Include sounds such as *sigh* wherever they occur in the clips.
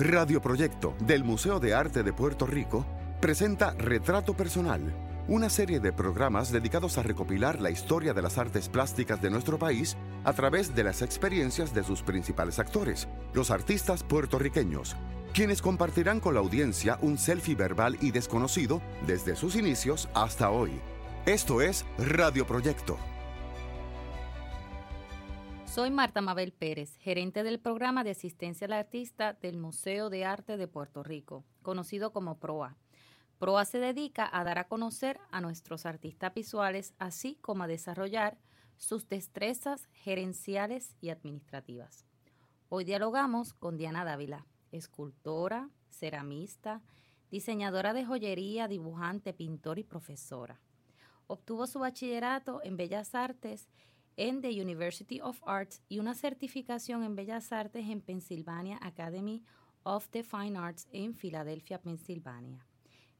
Radio Proyecto del Museo de Arte de Puerto Rico presenta Retrato Personal, una serie de programas dedicados a recopilar la historia de las artes plásticas de nuestro país a través de las experiencias de sus principales actores, los artistas puertorriqueños, quienes compartirán con la audiencia un selfie verbal y desconocido desde sus inicios hasta hoy. Esto es Radio Proyecto. Soy Marta Mabel Pérez, gerente del programa de asistencia al artista del Museo de Arte de Puerto Rico, conocido como PROA. PROA se dedica a dar a conocer a nuestros artistas visuales, así como a desarrollar sus destrezas gerenciales y administrativas. Hoy dialogamos con Diana Dávila, escultora, ceramista, diseñadora de joyería, dibujante, pintor y profesora. Obtuvo su bachillerato en Bellas Artes en The University of Arts y una certificación en Bellas Artes en Pennsylvania Academy of the Fine Arts en Filadelfia, Pensilvania.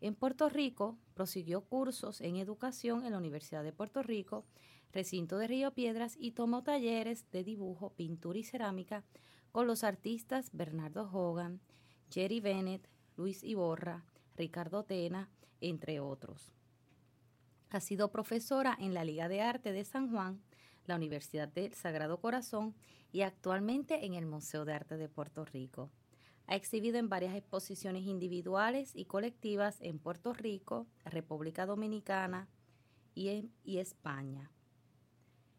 En Puerto Rico prosiguió cursos en educación en la Universidad de Puerto Rico, recinto de Río Piedras y tomó talleres de dibujo, pintura y cerámica con los artistas Bernardo Hogan, Jerry Bennett, Luis Iborra, Ricardo Tena, entre otros. Ha sido profesora en la Liga de Arte de San Juan, la Universidad del Sagrado Corazón y actualmente en el Museo de Arte de Puerto Rico. Ha exhibido en varias exposiciones individuales y colectivas en Puerto Rico, República Dominicana y, en, y España.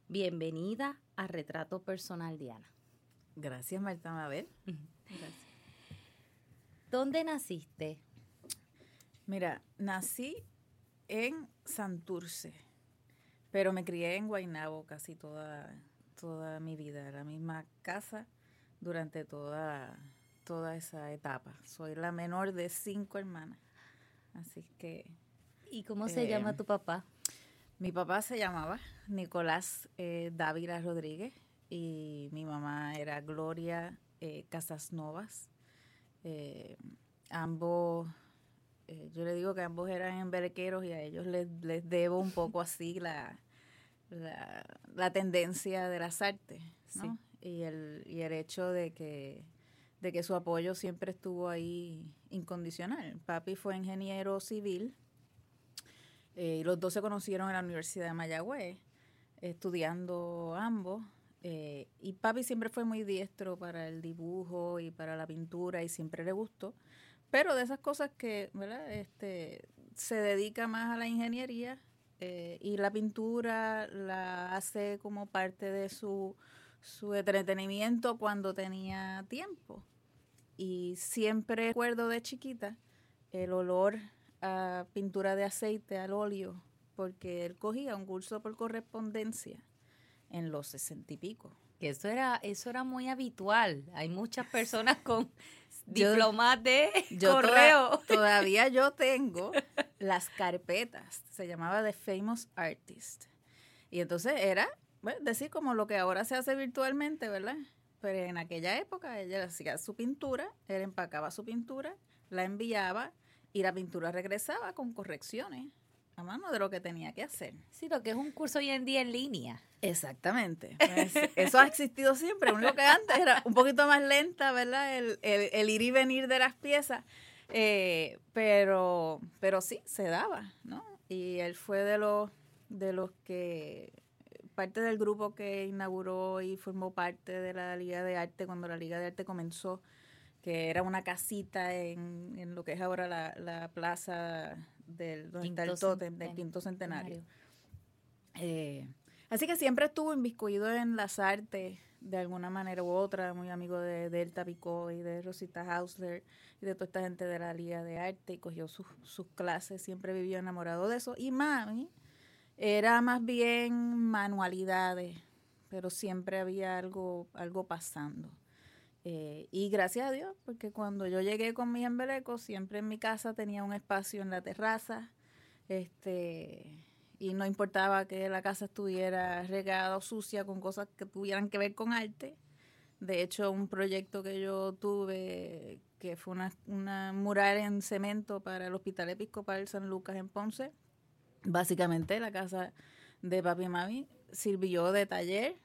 Bienvenida a Retrato Personal Diana. Gracias, Marta Mabel. Gracias. ¿Dónde naciste? Mira, nací en Santurce, pero me crié en Guaynabo casi toda, toda mi vida, la misma casa durante toda, toda esa etapa. Soy la menor de cinco hermanas, así que... ¿Y cómo se eh, llama tu papá? Mi papá se llamaba Nicolás eh, Dávila Rodríguez y mi mamá era Gloria eh, Casas Novas. Eh, ambos eh, yo le digo que ambos eran emberqueros y a ellos les, les debo un poco *laughs* así la, la, tendencia de las artes, ¿no? Y, el, y el hecho de que, de que su apoyo siempre estuvo ahí incondicional. Papi fue ingeniero civil eh, y los dos se conocieron en la Universidad de Mayagüez, estudiando ambos. Eh, y papi siempre fue muy diestro para el dibujo y para la pintura y siempre le gustó. Pero de esas cosas que, ¿verdad? Este, se dedica más a la ingeniería eh, y la pintura la hace como parte de su, su entretenimiento cuando tenía tiempo. Y siempre recuerdo de chiquita el olor a pintura de aceite, al óleo, porque él cogía un curso por correspondencia en los sesenta y pico. Que eso era, eso era muy habitual. Hay muchas personas con diplomas de *laughs* correo. todavía yo *laughs* tengo las carpetas. Se llamaba The Famous Artist. Y entonces era, bueno, decir como lo que ahora se hace virtualmente, ¿verdad? Pero en aquella época ella hacía su pintura, él empacaba su pintura, la enviaba y la pintura regresaba con correcciones a mano de lo que tenía que hacer. Sí, lo que es un curso hoy en día en línea. Exactamente. *laughs* Pues, eso ha existido siempre. Lo que antes era un poquito más lenta, ¿verdad? El, ir y venir de las piezas. Eh, pero, pero sí, se daba, ¿no? Y él fue de los, de los que, parte del grupo que inauguró y formó parte de la Liga de Arte cuando la Liga de Arte comenzó, que era una casita en, en lo que es ahora la, la plaza del, donde está el tótem del quinto centenario. Eh, así que siempre estuvo inviscuido en las artes de alguna manera u otra, muy amigo de Delta Picó y de Rosita Hausler y de toda esta gente de la Liga de Arte y cogió sus, sus clases, siempre vivió enamorado de eso. Y mami era más bien manualidades, pero siempre había algo, algo pasando. Eh, y gracias a Dios, porque cuando yo llegué con mis embelecos, siempre en mi casa tenía un espacio en la terraza, este, y no importaba que la casa estuviera regada o sucia con cosas que tuvieran que ver con arte. De hecho, un proyecto que yo tuve, que fue una, una mural en cemento para el Hospital Episcopal San Lucas en Ponce, básicamente la casa de papi y mami sirvió de taller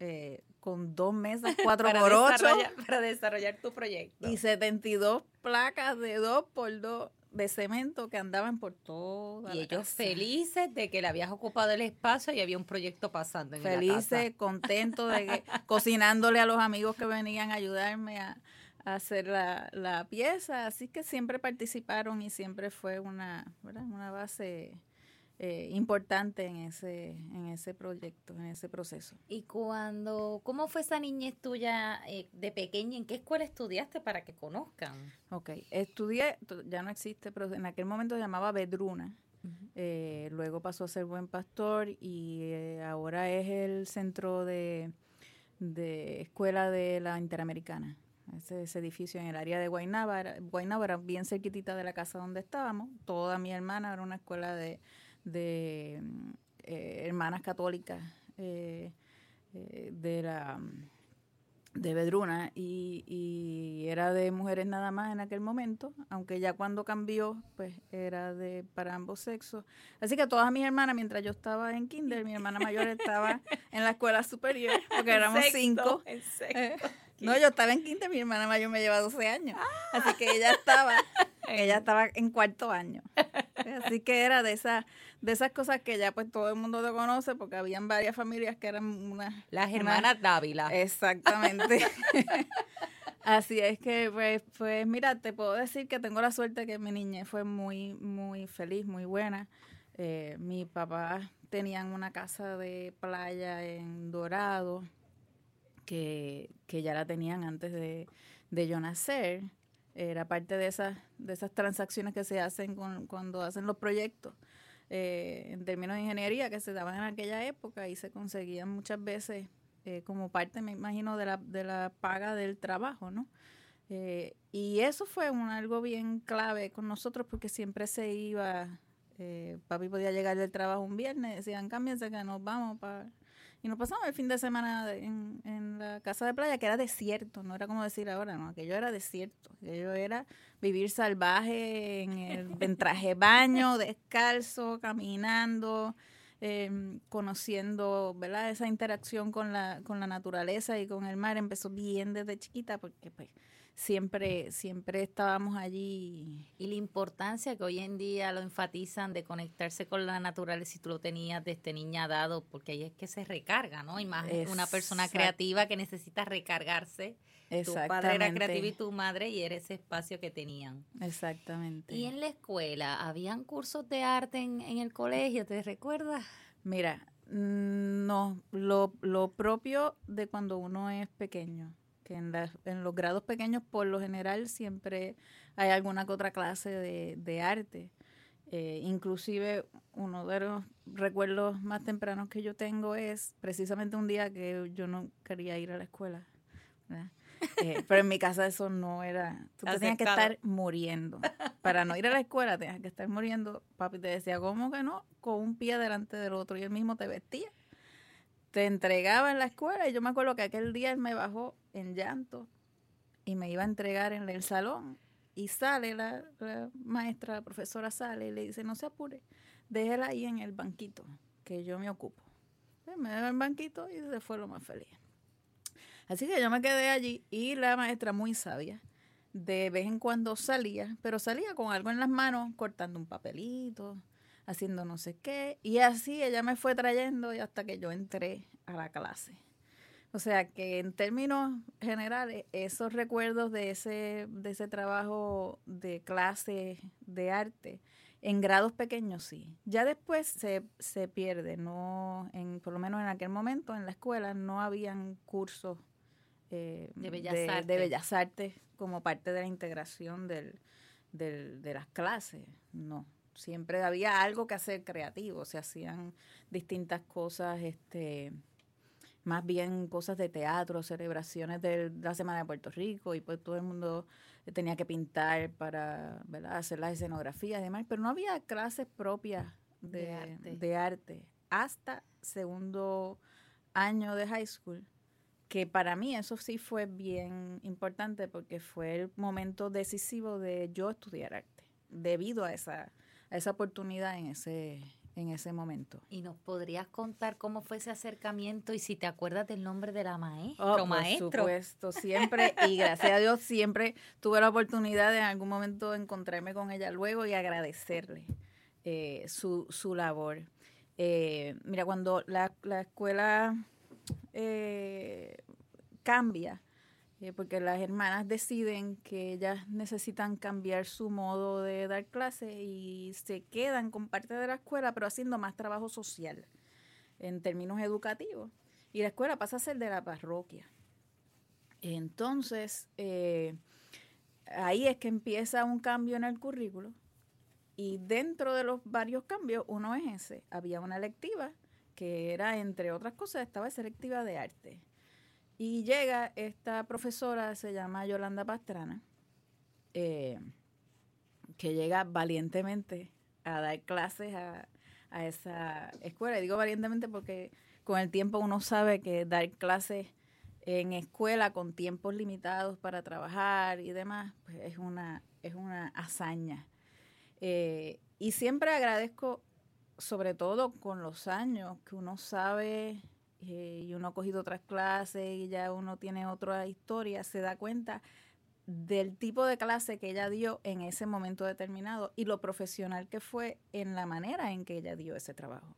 eh, con dos mesas, *laughs* cuatro para por ocho. desarrollar- para desarrollar tu proyecto. Y 72 placas de dos por dos de cemento que andaban por toda Y la ellos casa. felices de que le habías ocupado el espacio y había un proyecto pasando en la casa. felices, contentos de que *laughs* cocinándole a los amigos que venían a ayudarme a, a hacer la, la pieza. Así que siempre participaron y siempre fue una, ¿verdad? una base eh, importante en ese, en ese proyecto, en ese proceso. Y cuando, ¿cómo fue esa niñez tuya eh, de pequeña? ¿En qué escuela estudiaste para que conozcan? Ok, estudié, ya no existe, pero en aquel momento se llamaba Bedruna. Eh, luego pasó a ser Buen Pastor y eh, ahora es el centro de, de escuela de la Interamericana. Ese, ese edificio en el área de Guaynaba, era, Guaynaba era bien cerquitita de la casa donde estábamos. Toda mi hermana era una escuela de, de mm, eh, hermanas católicas eh, eh, de la de Bedruna y, y era de mujeres nada más en aquel momento, aunque ya cuando cambió, pues era de para ambos sexos. Así que todas mis hermanas, mientras yo estaba en kinder, mi hermana mayor estaba en la escuela superior, porque éramos Sexto, cinco. Eh, no, yo estaba en kinder, mi hermana mayor me lleva 12 años. Así que ella estaba, ella estaba en cuarto año. Así que era de esas, de esas cosas que ya pues todo el mundo lo conoce, porque habían varias familias que eran unas Las una- hermanas Dávila. Exactamente. *laughs* Así es que, pues, pues, mira, te puedo decir que tengo la suerte que mi niñez fue muy, muy feliz, muy buena. Eh, mi papá tenían una casa de playa en Dorado, que, que ya la tenían antes de, de yo nacer. Era parte de esas, de esas transacciones que se hacen con, cuando hacen los proyectos eh, en términos de ingeniería que se daban en aquella época y se conseguían muchas veces eh, como parte, me imagino, de la, de la paga del trabajo, ¿no? Eh, y eso fue algo bien clave con nosotros porque siempre se iba, eh, papi podía llegar del trabajo un viernes, decían, cámbiense que nos vamos para... Y nos pasamos el fin de semana de- en, en la casa de playa, que era desierto, no era como decir ahora, no, aquello era desierto, aquello era vivir salvaje en, el, *laughs* en traje baño, descalzo, caminando, eh, conociendo, ¿verdad? Esa interacción con la, con la naturaleza y con el mar empezó bien desde chiquita porque pues siempre, siempre estábamos allí. Y la importancia que hoy en día lo enfatizan de conectarse con la naturaleza si tú lo tenías desde niña dado, porque ahí es que se recarga, ¿no? Y más una persona creativa que necesita recargarse. Tu padre era creativo y tu madre y era ese espacio que tenían. Exactamente. Y en la escuela, ¿habían cursos de arte en, en el colegio? ¿Te recuerdas? Mira, mm, no, lo, lo propio de cuando uno es pequeño, que en, las- en los grados pequeños por lo general siempre hay alguna que otra clase de, de arte. Eh, inclusive uno de los recuerdos más tempranos que yo tengo es precisamente un día que yo no quería ir a la escuela. *laughs* Eh, pero en mi casa eso no era, tú te tenías que estar muriendo. Para no ir a la escuela tenías que estar muriendo. Papi te decía, ¿cómo que no? Con un pie delante del otro y él mismo te vestía. Te entregaba en la escuela y yo me acuerdo que aquel día él me bajó en llanto y me iba a entregar en el salón y sale la, maestra, la profesora sale y le dice, no se apure, déjela ahí en el banquito que yo me ocupo. Y me dejó en el banquito y se fue lo más feliz. Así que yo me quedé allí y la maestra muy sabia, de vez en cuando salía, pero salía con algo en las manos, cortando un papelito, haciendo no sé qué, y así ella me fue trayendo y hasta que yo entré a la clase. O sea que en términos generales, esos recuerdos de ese, de ese trabajo de clase de arte, en grados pequeños sí. Ya después se, se pierde, no, en, por lo menos en aquel momento en la escuela no habían cursos eh, De bellas de, bellas artes como parte de la integración del, del- de las clases. No, siempre había algo que hacer creativo, se hacían distintas cosas, este más bien cosas de teatro, celebraciones de la Semana de Puerto Rico y pues todo el mundo tenía que pintar para ¿verdad? hacer las escenografías y demás, pero no había clases propias de, De arte. de arte hasta segundo año de high school, que para mí eso sí fue bien importante porque fue el momento decisivo de yo estudiar arte, debido a esa, a esa oportunidad en ese, en ese momento. ¿Y nos podrías contar cómo fue ese acercamiento y si te acuerdas del nombre de la maestra oh, maestro? Por supuesto, siempre, y gracias a Dios siempre tuve la oportunidad de en algún momento encontrarme con ella luego y agradecerle eh, su, su labor. Eh, mira, cuando la, la escuela eh, cambia, porque las hermanas deciden que ellas necesitan cambiar su modo de dar clases y se quedan con parte de la escuela, pero haciendo más trabajo social en términos educativos. Y la escuela pasa a ser de la parroquia. Entonces, eh, ahí es que empieza un cambio en el currículo. Y dentro de los varios cambios, uno es ese. Había una electiva que era, entre otras cosas, estaba esa electiva de arte. Y llega esta profesora, se llama Yolanda Pastrana, eh, que llega valientemente a dar clases a, esa escuela. Y digo valientemente porque con el tiempo uno sabe que dar clases en escuela con tiempos limitados para trabajar y demás, pues es una, es una hazaña. Eh, y siempre agradezco, sobre todo con los años, que uno sabe eh, y uno ha cogido otras clases y ya uno tiene otra historia, se da cuenta del tipo de clase que ella dio en ese momento determinado y lo profesional que fue en la manera en que ella dio ese trabajo.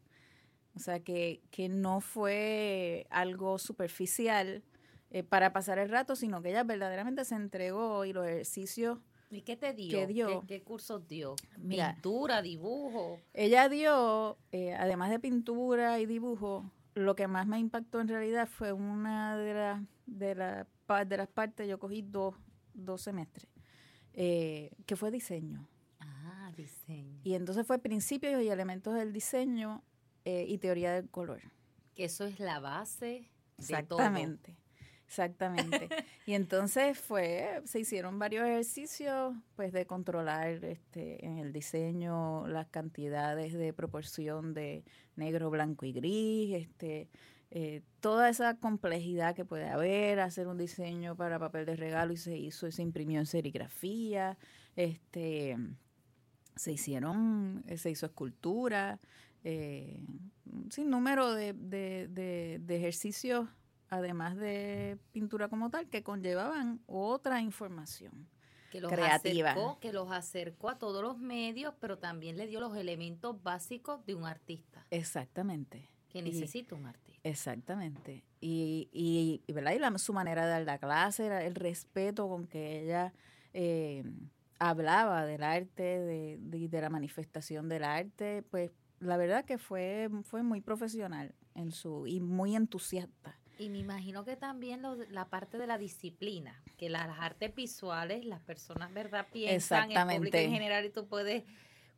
O sea, que, que no fue algo superficial eh, para pasar el rato, sino que ella verdaderamente se entregó y los ejercicios... ¿Y qué te dio? dio? ¿Qué, cursos dio? ¿Pintura, dibujo? Ella dio, eh, además de pintura y dibujo, lo que más me impactó en realidad fue una de, las de, la, de las partes, yo cogí dos, dos semestres, eh, que fue diseño. Ah, diseño. Y entonces fue principios y elementos del diseño eh, y teoría del color. Que eso es la base. Exactamente. Exactamente. y entonces fue, se hicieron varios ejercicios pues de controlar este en el diseño las cantidades de proporción de negro, blanco y gris, este eh, toda esa complejidad que puede haber, hacer un diseño para papel de regalo y se hizo, se imprimió en serigrafía, este se hicieron, se hizo escultura, eh, sin número de, de, de, de ejercicios además de pintura como tal, que conllevaban otra información que los creativa. Acercó, que los acercó a todos los medios, pero también le dio los elementos básicos de un artista. Exactamente. Que necesita un artista. Exactamente. Y, y, ¿verdad? y la, su manera de dar la clase, el respeto con que ella eh, hablaba del arte, de, de, de la manifestación del arte, pues la verdad que fue, fue muy profesional en su y muy entusiasta y me imagino que también la parte de la disciplina, que las, artes visuales, las personas, ¿verdad? Piensan en público en general y tú puedes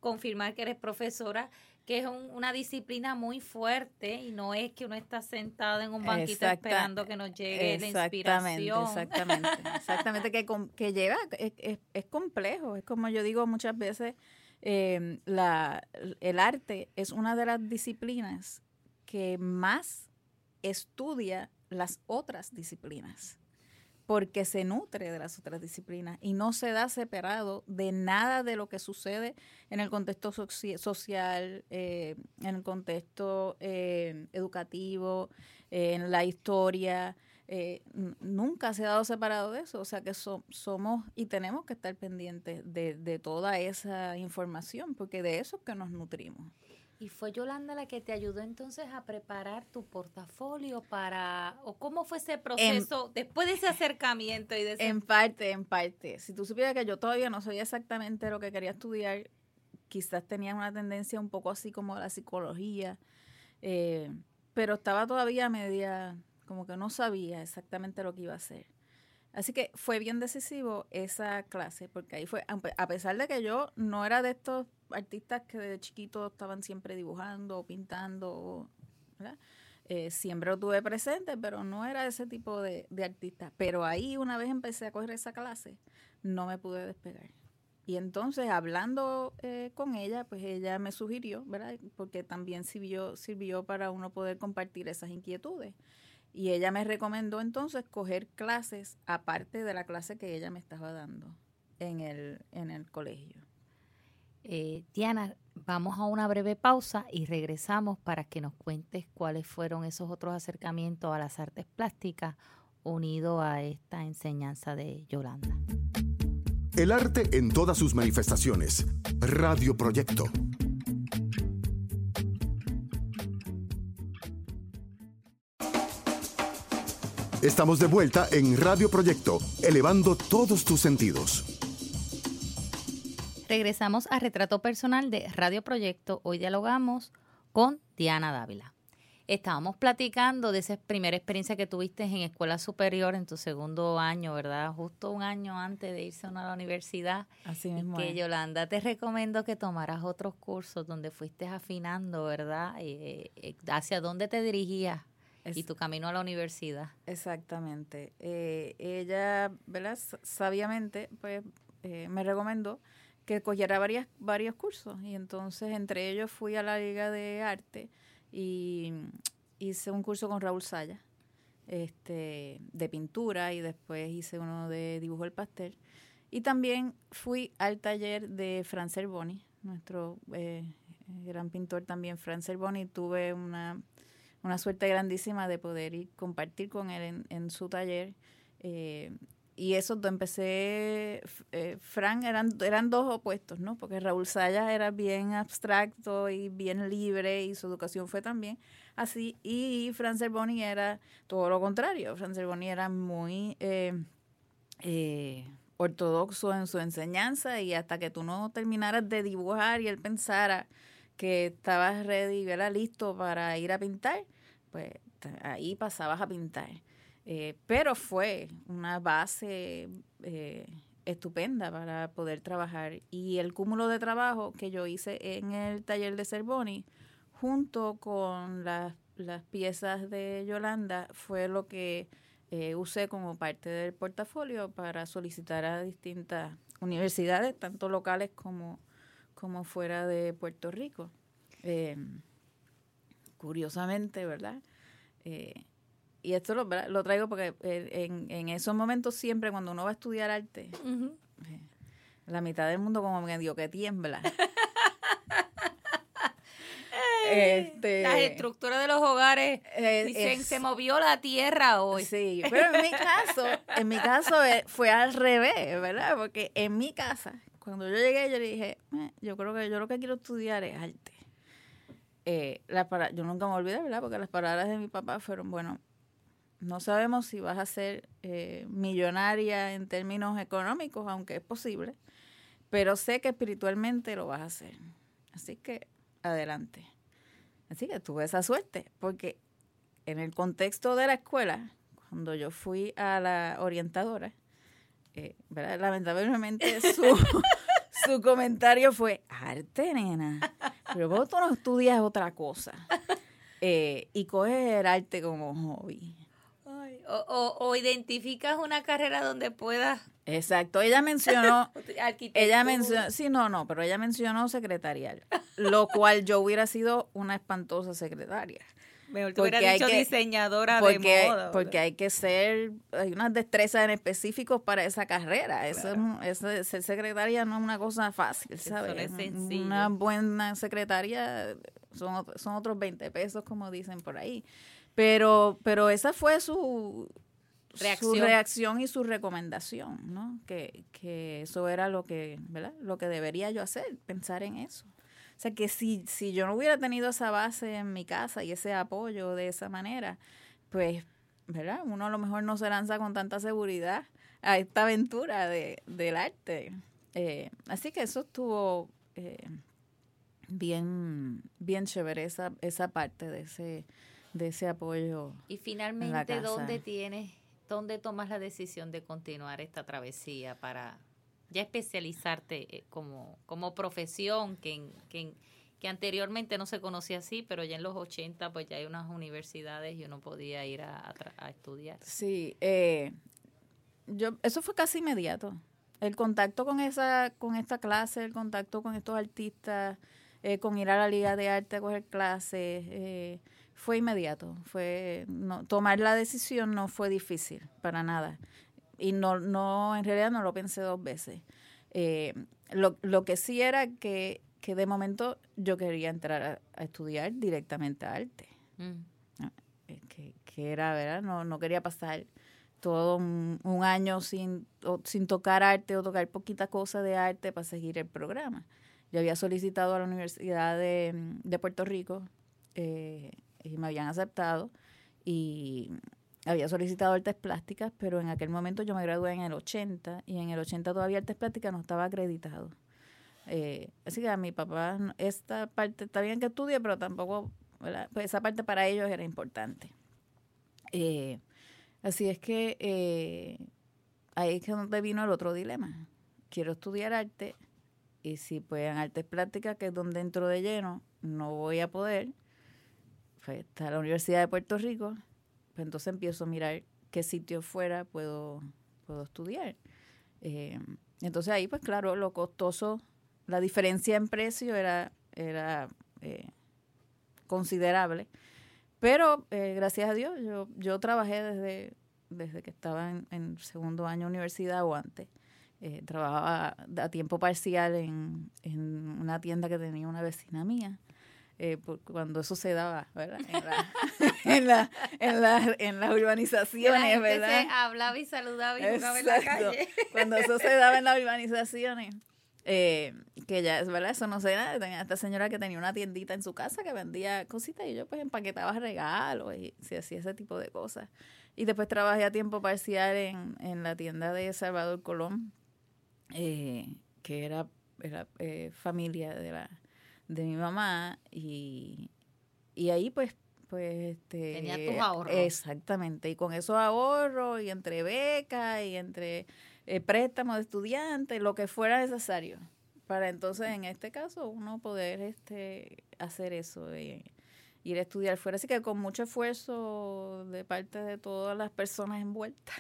confirmar que eres profesora, que es una disciplina muy fuerte y no es que uno está sentado en un banquito esperando que nos llegue la inspiración. Exactamente, exactamente, que, que lleva, es, es, complejo, es como yo digo muchas veces, eh, la, el arte es una de las disciplinas que más estudia las otras disciplinas porque se nutre de las otras disciplinas y no se da separado de nada de lo que sucede en el contexto social, eh, en el contexto eh, educativo, en la historia. Eh, nunca se ha dado separado de eso, o sea que somos y tenemos que estar pendientes de, de toda esa información, porque de eso es que nos nutrimos. ¿Y fue Yolanda la que te ayudó entonces a preparar tu portafolio para, o cómo fue ese proceso después de ese acercamiento? y de En parte, en parte. Si tú supieras que yo todavía no sabía exactamente lo que quería estudiar, quizás tenía una tendencia un poco así como la psicología, eh, pero estaba todavía media, como que no sabía exactamente lo que iba a hacer. Así que fue bien decisivo esa clase, porque ahí fue, a pesar de que yo no era de estos artistas que de chiquito estaban siempre dibujando o pintando, eh, siempre lo tuve presente, pero no era ese tipo de, de artista. Pero ahí una vez empecé a coger esa clase, no me pude despegar. Y entonces, hablando eh, con ella, pues ella me sugirió, ¿verdad? Porque también sirvió, sirvió para uno poder compartir esas inquietudes. Y ella me recomendó entonces coger clases aparte de la clase que ella me estaba dando en el, en el colegio. Eh, Diana, vamos a una breve pausa y regresamos para que nos cuentes cuáles fueron esos otros acercamientos a las artes plásticas unido a esta enseñanza de Yolanda. El arte en todas sus manifestaciones. Radio Proyecto. Estamos de vuelta en Radio Proyecto, elevando todos tus sentidos. Regresamos a Retrato Personal de Radio Proyecto. Hoy dialogamos con Diana Dávila. Estábamos platicando de esa primera experiencia que tuviste en escuela superior en tu segundo año, ¿verdad? Justo un año antes de irse a la universidad. Así mismo. que Yolanda te recomiendo que tomaras otros cursos donde fuiste afinando, ¿verdad? Eh, eh, ¿Hacia dónde te dirigías? y tu camino a la universidad. Exactamente. Eh, ella, ¿verdad? Sabiamente, pues eh, me recomendó que cogiera varias, varios cursos y entonces entre ellos fui a la Liga de Arte y hice un curso con Raúl Saya este, de pintura y después hice uno de dibujo del pastel. Y también fui al taller de Fran Boni, nuestro eh, gran pintor también, Fran Boni. Tuve una una suerte grandísima de poder ir compartir con él en, su taller. Eh, y eso empecé, eh, Frank, eran, eran dos opuestos, ¿no? Porque Raúl Sayas era bien abstracto y bien libre y su educación fue también así. Y Fran Boni era todo lo contrario. Fran Boni era muy eh, ortodoxo en su enseñanza y hasta que tú no terminaras de dibujar y él pensara que estabas ready, ¿verdad? listo para ir a pintar, pues ahí pasabas a pintar. Eh, pero fue una base eh, estupenda para poder trabajar. Y el cúmulo de trabajo que yo hice en el taller de Cervoni, junto con las, las piezas de Yolanda, fue lo que eh, usé como parte del portafolio para solicitar a distintas universidades, tanto locales como como fuera de Puerto Rico. Eh, curiosamente, ¿verdad? Y esto lo, lo traigo porque eh, en, en, esos momentos siempre cuando uno va a estudiar arte, la mitad del mundo como medio que tiembla. *laughs* este, Las estructuras de los hogares dicen, se movió la tierra hoy. Sí, pero en mi caso, en mi caso fue al revés, ¿verdad? Porque en mi casa, cuando yo llegué, yo le dije, eh, yo creo que yo lo que quiero estudiar es arte. Eh, yo nunca me olvidé, ¿verdad? Porque las palabras de mi papá fueron, bueno, no sabemos si vas a ser eh, millonaria en términos económicos, aunque es posible, pero sé que espiritualmente lo vas a hacer. Así que adelante. Así que tuve esa suerte, porque en el contexto de la escuela, cuando yo fui a la orientadora, eh, lamentablemente *laughs* su, su comentario fue, arte, nena, pero vos tú no estudias otra cosa. Eh, y coges el arte como hobby. O, o, identificas una carrera donde puedas. Exacto, ella mencionó. *laughs* ella mencionó. Sí, no, no, pero ella mencionó secretarial. Lo cual yo hubiera sido una espantosa secretaria. Mejor te hubiera dicho diseñadora de moda. Porque hay que ser, hay unas destrezas en específicos para esa carrera. Eso, ser secretaria no es una cosa fácil, ¿sabes? una buena secretaria son, son otros 20 pesos, como dicen por ahí. Pero, pero esa fue su reacción. su reacción y su recomendación, ¿no? Que, que eso era lo que, ¿verdad? Lo que debería yo hacer, pensar en eso. O sea que si, si yo no hubiera tenido esa base en mi casa y ese apoyo de esa manera, pues, ¿verdad? Uno a lo mejor no se lanza con tanta seguridad a esta aventura de, del arte. Eh, así que eso estuvo eh, bien, bien chévere, esa, esa parte de ese, de ese apoyo. Y finalmente, ¿dónde tienes, dónde tomas la decisión de continuar esta travesía para ya especializarte eh, como, como profesión, que, que, que, anteriormente no se conocía así, pero ya en los 80 pues ya hay unas universidades y uno podía ir a, a, estudiar. Sí, eh, yo, eso fue casi inmediato. El contacto con esa, con esta clase, el contacto con estos artistas, eh, con ir a la Liga de Arte a coger clases, fue inmediato. Fue no, tomar la decisión no fue difícil para nada y no, no, en realidad no lo pensé dos veces. Eh, lo, lo, que sí era que, que, de momento yo quería entrar a, estudiar directamente arte. Mm. Ah, que, que, era, ¿verdad? No, no quería pasar todo un, año sin, sin tocar arte o tocar poquita cosa de arte para seguir el programa. Yo había solicitado a la Universidad de, de Puerto Rico eh, y me habían aceptado y había solicitado artes plásticas, pero en aquel momento yo me gradué en el 80 y en el 80 todavía artes plásticas no estaba acreditado. Eh, así que a mi papá, esta parte, está bien que estudie, pero tampoco, pues esa parte para ellos era importante. Eh, así es que eh, ahí es donde vino el otro dilema. Quiero estudiar arte y si pues en artes plásticas, que es donde entro de lleno, no voy a poder, pues está la Universidad de Puerto Rico, pues entonces empiezo a mirar qué sitio fuera puedo, puedo estudiar. Eh, entonces ahí, pues claro, lo costoso, la diferencia en precio era, era eh, considerable. Pero eh, gracias a Dios, yo, yo trabajé desde, desde que estaba en, segundo año de universidad o antes. trabajaba a tiempo parcial en, en una tienda que tenía una vecina mía eh, cuando eso se daba, ¿verdad? En, la, *laughs* en, la, en, las urbanizaciones, ¿verdad? Se hablaba y saludaba y jugaba en la calle. Cuando eso se daba en las *laughs* urbanizaciones. Eh, que ya, ¿verdad? Eso no sé nada. Tenía esta señora que tenía una tiendita en su casa que vendía cositas y yo pues empaquetaba regalos y se hacía ese tipo de cosas. Y después trabajé a tiempo parcial en, en la tienda de Salvador Colón, eh, que era, era eh, familia de la de mi mamá y, y ahí pues pues este tenía tus ahorros. exactamente y con esos ahorros y entre becas y entre eh, préstamos de estudiantes lo que fuera necesario para entonces en este caso uno poder este hacer eso de ir a estudiar fuera. Así que con mucho esfuerzo de parte de todas las personas envueltas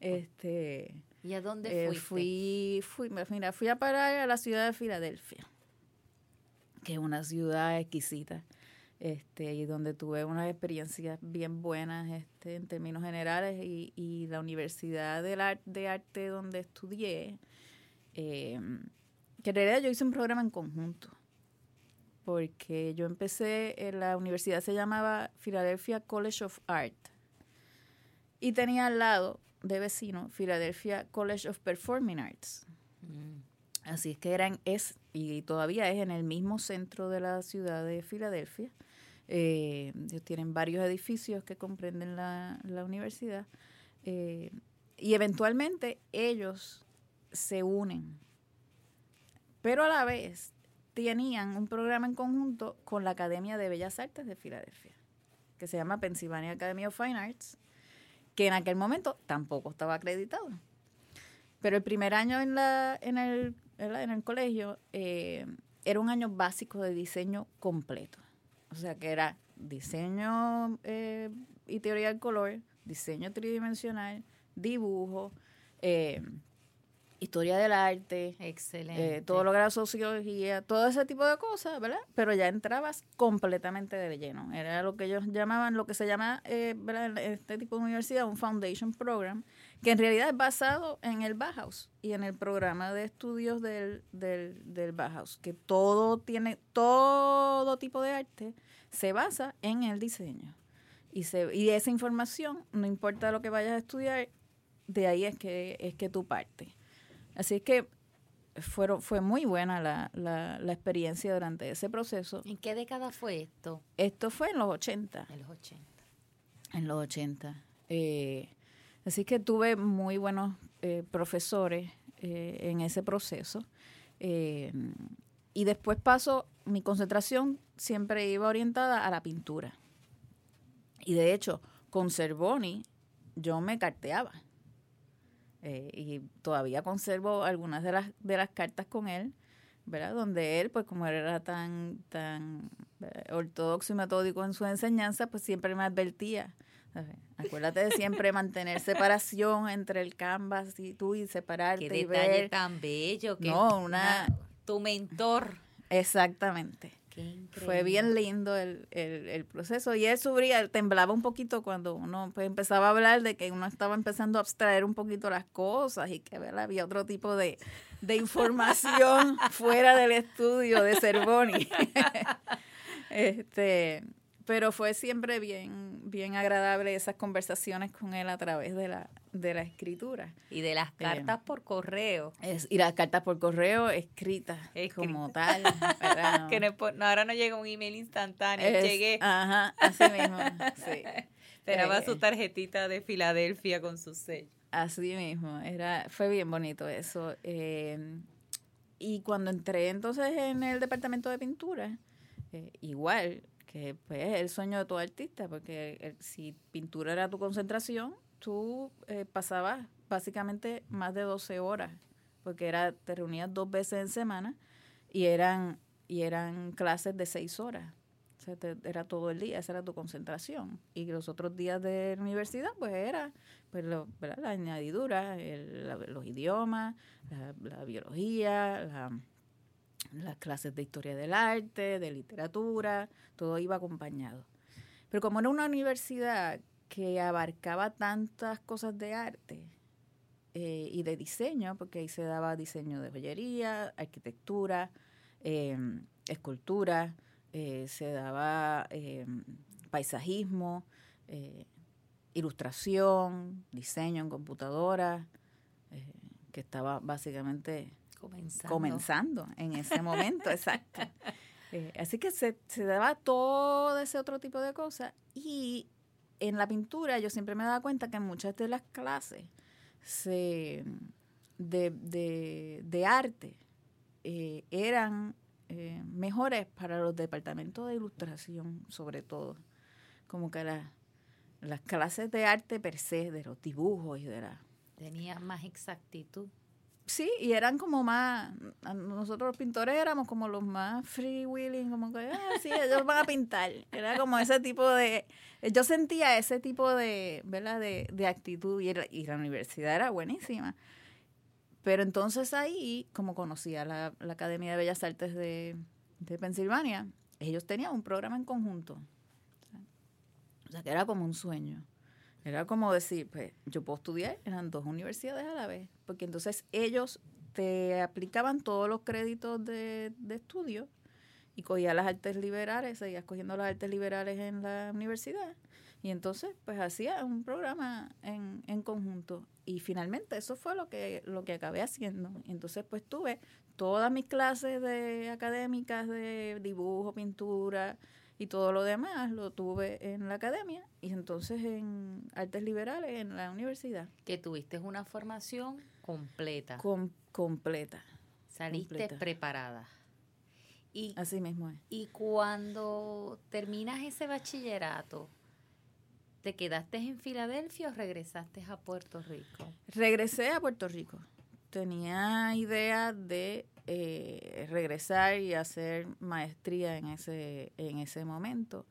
este y a dónde eh, fui fui mira fui a parar a la ciudad de Filadelfia que es una ciudad exquisita este, y donde tuve unas experiencias bien buenas este, en términos generales y, la Universidad de, la, de Arte donde estudié, eh, que en realidad yo hice un programa en conjunto, porque yo empecé, en la universidad se llamaba Philadelphia College of Art y tenía al lado de vecino Philadelphia College of Performing Arts. Mm. Así es que eran, es, y todavía es en el mismo centro de la ciudad de Filadelfia. Eh, ellos tienen varios edificios que comprenden la, universidad. Eh, y eventualmente ellos se unen. Pero a la vez tenían un programa en conjunto con la Academia de Bellas Artes de Filadelfia, que se llama Pennsylvania Academy of Fine Arts, que en aquel momento tampoco estaba acreditado. Pero el primer año en, la, en el en el colegio, eh, era un año básico de diseño completo. O sea, que era diseño eh, y teoría del color, diseño tridimensional, dibujo, eh, historia del arte, excelente, todo lo que era sociología, todo ese tipo de cosas, ¿verdad? Pero ya entrabas completamente de lleno. Era lo que ellos llamaban, lo que se llama, En este tipo de universidad, un foundation program, que en realidad es basado en el Bauhaus y en el programa de estudios del, del, del Bauhaus, que todo tiene, todo tipo de arte se basa en el diseño. Y, se, y esa información, no importa lo que vayas a estudiar, de ahí es que, es que tú partes. Así es que fueron, fue muy buena la, la, la, experiencia durante ese proceso. ¿En qué década fue esto? Esto fue en los 80. En los 80. En los 80. Eh, Así que tuve muy buenos eh, profesores eh, en ese proceso. Eh, y después paso, mi concentración siempre iba orientada a la pintura. Y de hecho, con Cervoni yo me carteaba. y todavía conservo algunas de las, de las cartas con él, ¿verdad? Donde él, pues como era tan, tan ortodoxo y metódico en su enseñanza, pues siempre me advertía Acuérdate de siempre mantener separación entre el canvas y tú y separarte Qué y detalle tan bello que no, una, tu mentor. Exactamente. Fue bien lindo el, el, proceso. Y él subía, temblaba un poquito cuando uno pues, empezaba a hablar de que uno estaba empezando a abstraer un poquito las cosas y que había otro tipo de, de información *laughs* fuera del estudio de Cervoni. *laughs* este, pero fue siempre bien, bien agradable esas conversaciones con él a través de la, de la escritura. Y de las cartas por correo. Es, y las cartas por correo escritas como *laughs* tal. que no, ahora no llega un email instantáneo. Llegué. Ajá, así mismo. Sí. *laughs* Esperaba eh, su tarjetita de Filadelfia con su sello. Así mismo. Era, fue bien bonito eso. Eh, y cuando entré entonces en el departamento de pintura, eh, igual, que pues es el sueño de todo artista, porque si pintura era tu concentración, tú eh, pasabas básicamente más de 12 horas, porque era te reunías dos veces en semana y eran y eran clases de seis horas. O sea, era todo el día, esa era tu concentración. Y los otros días de la universidad, pues era pues lo, la añadidura, los idiomas, la, la biología, la, las clases de historia del arte, de literatura, todo iba acompañado. Pero como era una universidad que abarcaba tantas cosas de arte eh, y de diseño, porque ahí se daba diseño de joyería, arquitectura, eh, escultura, eh, se daba paisajismo, ilustración, diseño en computadora, que estaba básicamente comenzando, en ese momento, *laughs* exacto. Eh, así que se, se, daba todo ese otro tipo de cosas y en la pintura yo siempre me daba cuenta que muchas de las clases se, de, de, arte eh, eran eh, mejores para los departamentos de ilustración, sobre todo. Como que las clases de arte per se, de los dibujos y de la... Tenía más exactitud. Sí, y eran como más, nosotros los pintores éramos como los más freewheeling, como que, ah, sí, ellos van a pintar. Era como ese tipo de, yo sentía ese tipo de, ¿verdad? De, de actitud y, la universidad era buenísima. Pero entonces ahí, como conocía la, la Academia de Bellas Artes de, de Pensilvania, ellos tenían un programa en conjunto. O sea, que era como un sueño. Era como decir, pues yo puedo estudiar, eran dos universidades a la vez, porque entonces ellos te aplicaban todos los créditos de, estudio y cogías las artes liberales, seguías cogiendo las artes liberales en la universidad y entonces pues hacía un programa en, en conjunto y finalmente eso fue lo que, lo que acabé haciendo. Entonces pues tuve todas mis clases de académicas de dibujo, pintura, y todo lo demás lo tuve en la academia y entonces en artes liberales en la universidad. Que tuviste una formación completa. completa. Saliste preparada. Y, Así mismo es. Y cuando terminas ese bachillerato, ¿te quedaste en Filadelfia o regresaste a Puerto Rico? Regresé a Puerto Rico. Tenía idea de eh, regresar y hacer maestría en ese, en ese momento.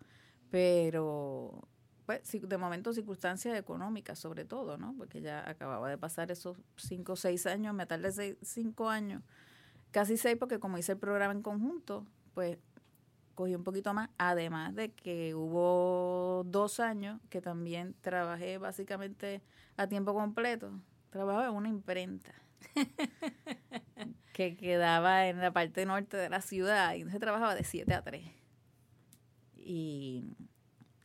Pero, pues, de momento circunstancias económicas sobre todo, ¿no? Porque ya acababa de pasar esos cinco o seis años, me tardé seis, cinco años, casi seis, porque como hice el programa en conjunto, pues cogí un poquito más, además de que hubo dos años que también trabajé básicamente a tiempo completo. Trabajaba en una imprenta. *laughs* que quedaba en la parte norte de la ciudad y se trabajaba de 7 a 3. Y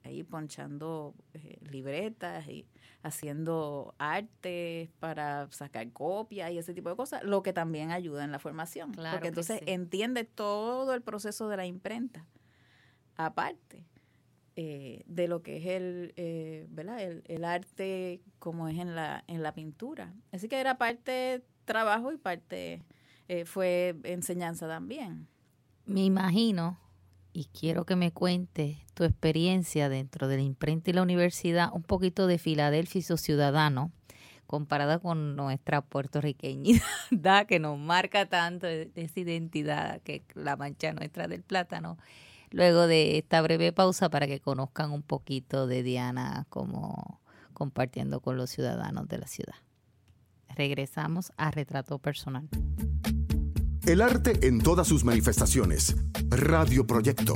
ahí ponchando eh, libretas y haciendo artes para sacar copias y ese tipo de cosas, lo que también ayuda en la formación. porque entonces entiende todo el proceso de la imprenta, aparte eh, de lo que es el, eh, ¿verdad? El, el, arte como es en la, en la pintura. Así que era parte trabajo y parte eh, fue enseñanza también. Me imagino, y quiero que me cuentes tu experiencia dentro de la imprenta y la universidad, un poquito de Filadelfia y su ciudadano, comparada con nuestra puertorriqueñidad, *laughs* que nos marca tanto esa identidad que la mancha nuestra del plátano. Luego de esta breve pausa para que conozcan un poquito de Diana como compartiendo con los ciudadanos de la ciudad. Regresamos a Retrato Personal. El arte en todas sus manifestaciones. Radio Proyecto.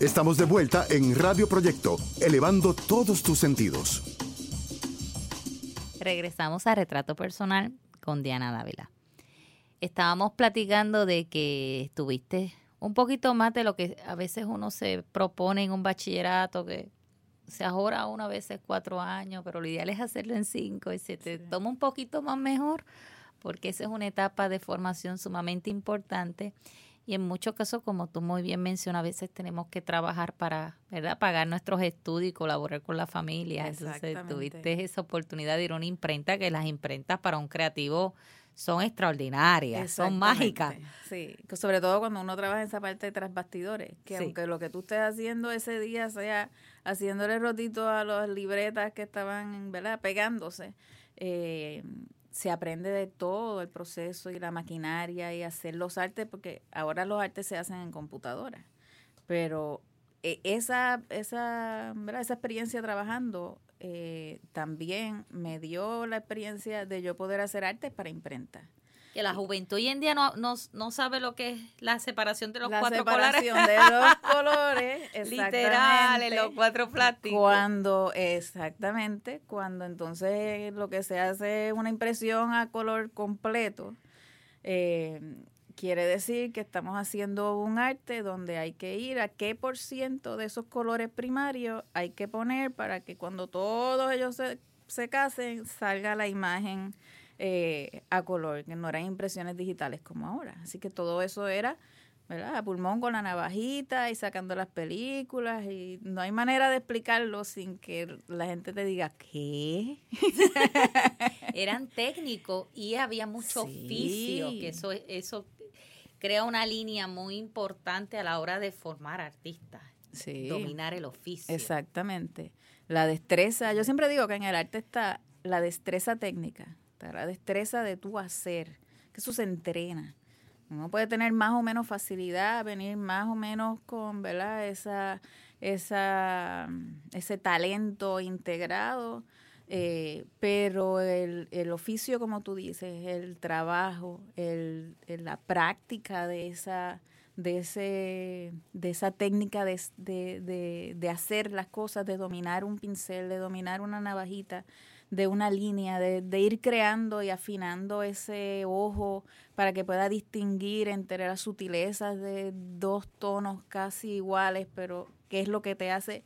Estamos de vuelta en Radio Proyecto, elevando todos tus sentidos. Regresamos a Retrato Personal con Diana Dávila. Estábamos platicando de que estuviste un poquito más de lo que a veces uno se propone en un bachillerato, que se ahora una vez cuatro años, pero lo ideal es hacerlo en cinco y se te toma un poquito más mejor, porque esa es una etapa de formación sumamente importante y en muchos casos, como tú muy bien mencionas, a veces tenemos que trabajar para, ¿verdad? Pagar nuestros estudios y colaborar con la familia. Entonces, tuviste esa oportunidad de ir a una imprenta, que las imprentas para un creativo son extraordinarias, son mágicas. Sí, sobre todo cuando uno trabaja en esa parte de tras bastidores, que aunque lo que tú estés haciendo ese día sea haciéndole rotito a las libretas que estaban, ¿verdad?, pegándose, eh, se aprende de todo el proceso y la maquinaria y hacer los artes, porque ahora los artes se hacen en computadora. Pero eh, esa, esa, esa experiencia trabajando eh, también me dio la experiencia de yo poder hacer arte para imprenta que la juventud hoy en día no, no, sabe lo que es la separación de los la cuatro separación de los *laughs* colores. Literal, en los cuatro plásticos. Cuando, exactamente, cuando entonces lo que se hace es una impresión a color completo, eh, quiere decir que estamos haciendo un arte donde hay que ir a qué por ciento de esos colores primarios hay que poner para que cuando todos ellos se, se casen salga la imagen eh, a color, que no eran impresiones digitales como ahora. Así que todo eso era, ¿verdad? A pulmón con la navajita y sacando las películas y no hay manera de explicarlo sin que la gente te diga, ¿qué? *laughs* Eran técnicos y había mucho oficio, que eso, eso crea una línea muy importante a la hora de formar artistas. Dominar el oficio. Exactamente. La destreza, yo siempre digo que en el arte está la destreza técnica, la destreza de tu hacer, que eso se entrena. Uno puede tener más o menos facilidad, venir más o menos con, ¿verdad? Esa, esa, ese talento integrado, eh, pero el, el, oficio, como tú dices, el trabajo, el, la práctica de esa, de, ese, de esa técnica de, de, de hacer las cosas, de dominar un pincel, de dominar una navajita, de una línea, de, de, ir creando y afinando ese ojo para que pueda distinguir entre las sutilezas de dos tonos casi iguales, pero qué es lo que te hace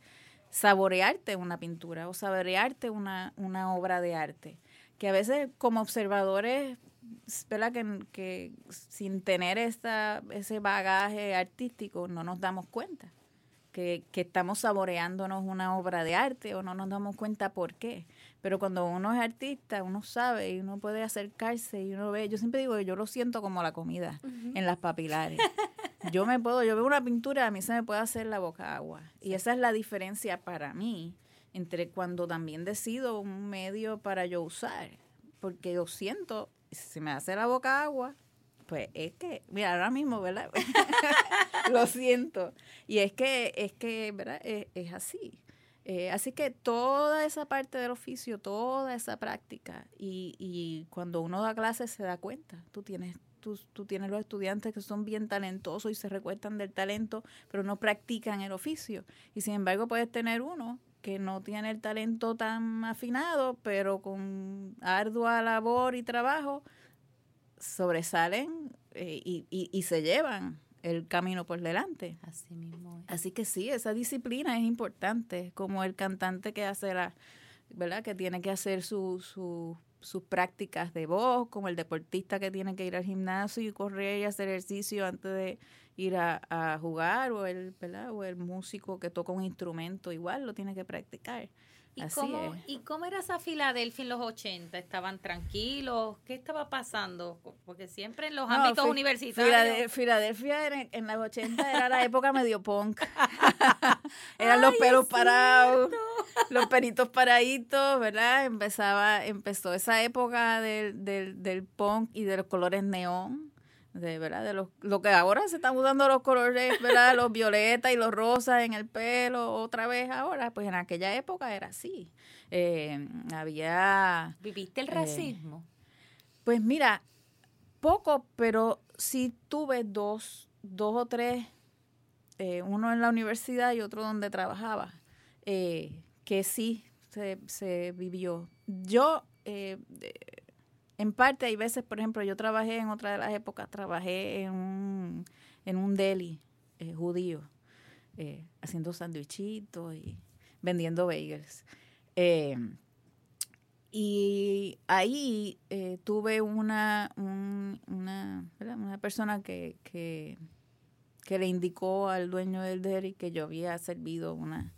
saborearte una pintura o saborearte una, una obra de arte. Que a veces como observadores, espera que, que sin tener esta, ese bagaje artístico no nos damos cuenta. Que, que, estamos saboreándonos una obra de arte o no nos damos cuenta por qué. Pero cuando uno es artista, uno sabe y uno puede acercarse y uno ve, yo siempre digo que yo lo siento como la comida en las papilares. *laughs* yo me puedo, yo veo una pintura, a mí se me puede hacer la boca agua. Y esa es la diferencia para mí entre cuando también decido un medio para yo usar. Porque yo siento, si me hace la boca agua, pues es que, mira, ahora mismo, ¿verdad? *laughs* *laughs* lo siento. Y es que, es que, ¿verdad? es así. Eh, así que toda esa parte del oficio, toda esa práctica, y, y cuando uno da clases se da cuenta, tú tienes, tienes los estudiantes que son bien talentosos y se recuestan del talento, pero no practican el oficio. Y sin embargo puedes tener uno que no tiene el talento tan afinado, pero con ardua labor y trabajo, sobresalen eh, y se llevan el camino por delante. Así mismo. Así que sí, esa disciplina es importante, como el cantante que hace la, ¿verdad? Que tiene que hacer su, su, sus prácticas de voz, como el deportista que tiene que ir al gimnasio y correr y hacer ejercicio antes de ir a, a jugar, o el, ¿verdad? o el músico que toca un instrumento, igual lo tiene que practicar. ¿Y, cómo, ¿Y cómo era esa Filadelfia en los 80? ¿Estaban tranquilos? ¿Qué estaba pasando? Porque siempre en los ámbitos universitarios. Filadelfia en, en los 80 era la época medio punk. *laughs* Eran los pelos parados, los peritos paraditos, ¿verdad? Empezaba, empezó esa época del, del, del punk y de los colores neón de verdad de lo, lo que ahora se están usando los colores verdad los *laughs* violetas y los rosas en el pelo otra vez ahora pues en aquella época era así. Eh, había viviste el racismo pues mira poco pero sí tuve dos dos o tres eh, uno en la universidad y otro donde trabajaba eh, que sí se, se vivió. Yo eh, en parte hay veces, por ejemplo, yo trabajé en otra de las épocas, trabajé en un, en un deli eh, judío, eh, haciendo sandwichitos y vendiendo bagels. Eh, y ahí tuve una, una, una persona que, que, que, le indicó al dueño del deli que yo había servido una,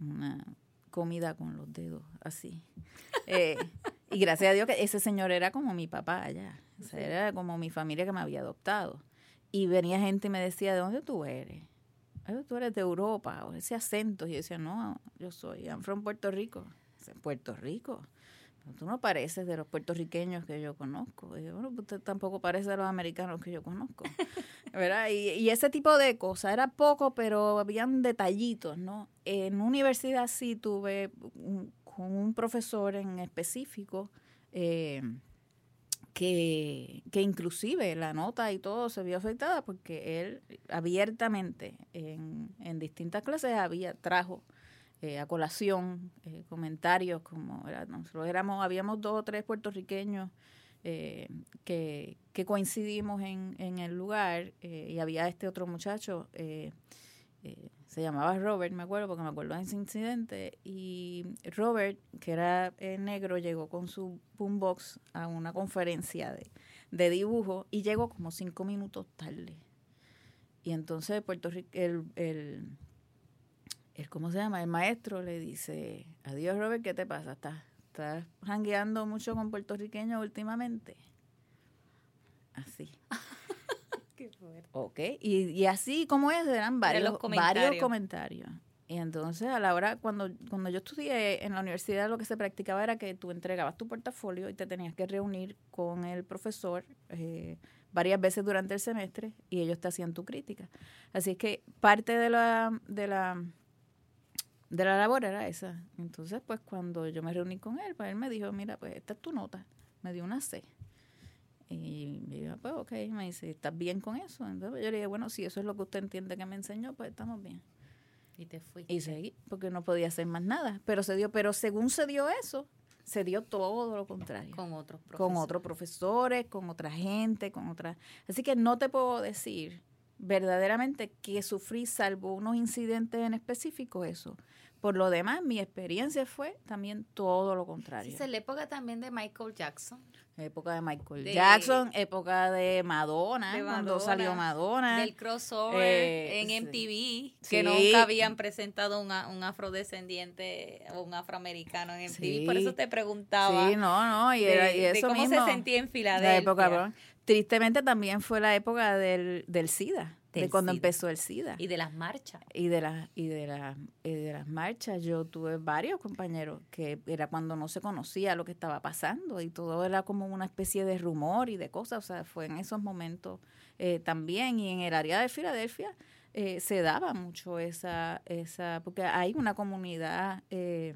una comida con los dedos así. *laughs* Y gracias a Dios que ese señor era como mi papá allá. era como mi familia que me había adoptado. Y venía gente y me decía, ¿de dónde tú eres? Tú eres de Europa, o ese acento. Y yo decía, no, yo soy, I'm from Puerto Rico. Puerto Rico. tú no pareces de los puertorriqueños que yo conozco. Y yo, bueno, usted tampoco parece de los americanos que yo conozco. *laughs* ¿Verdad? Y, y, ese tipo de cosas. Era poco, pero habían detallitos, ¿no? En universidad sí tuve un, con un profesor en específico eh, que, que, inclusive la nota y todo se vio afectada porque él abiertamente en, en distintas clases había trajo eh, a colación eh, comentarios como nosotros éramos habíamos dos o tres puertorriqueños que, que, coincidimos en, en el lugar y había este otro muchacho eh, se llamaba Robert, me acuerdo, porque me acuerdo de ese incidente. Y Robert, que era eh, negro, llegó con su boombox a una conferencia de, de dibujo y llegó como cinco minutos tarde. Y entonces Puerto Rico, el, el, ¿cómo se llama? El maestro le dice, adiós Robert, ¿qué te pasa? ¿Estás, estás jangueando mucho con puertorriqueños últimamente? Así. Ok, y, y así como es, eran varios comentarios. varios comentarios. Y entonces a la hora, cuando, cuando yo estudié en la universidad, lo que se practicaba era que tú entregabas tu portafolio y te tenías que reunir con el profesor eh, varias veces durante el semestre y ellos te hacían tu crítica. Así que parte de la, de la, de la labor era esa. Entonces, pues cuando yo me reuní con él, pues él me dijo, mira, pues esta es tu nota. Me dio una C. Y me dijo, pues ok, me dice, ¿estás bien con eso? Entonces yo le dije, bueno, si eso es lo que usted entiende que me enseñó, pues estamos bien. Y te fui. Y seguí, porque no podía hacer más nada. Pero se dio, pero según se dio eso, se dio todo lo contrario. Con otros profesores. Con otros profesores, con otra gente, con otra. Así que no te puedo decir verdaderamente que sufrí, salvo unos incidentes en específico, eso. Por lo demás, mi experiencia fue también todo lo contrario. es la época también de Michael Jackson. Época de Michael Jackson, época de Madonna, cuando salió Madonna. Del crossover eh, en MTV, que nunca habían presentado un afrodescendiente o un afroamericano en MTV. Por eso te preguntaba. Sí, no, no, y, era, y eso cómo se sentía en Filadelfia. época, tristemente también fue la época del, del SIDA de cuando empezó el SIDA. Y de las marchas. Y de, las y, de la, y de las marchas. Yo tuve varios compañeros que era cuando no se conocía lo que estaba pasando y todo era como una especie de rumor y de cosas. O sea, fue en esos momentos eh, también. Y en el área de Filadelfia eh, se daba mucho esa, esa, porque hay una comunidad... Eh,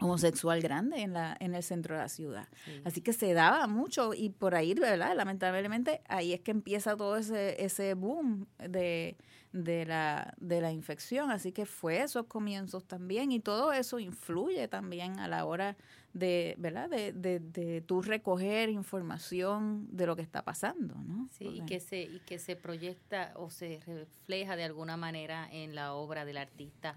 homosexual grande en la en el centro de la ciudad. Así que se daba mucho y por ahí, ¿verdad? Lamentablemente ahí es que empieza todo ese ese boom de, de la de la infección, así que fue esos comienzos también y todo eso influye también a la hora de, ¿verdad? De, de, de tú recoger información de lo que está pasando, ¿no? Sí, y que se y que se proyecta o se refleja de alguna manera en la obra del artista.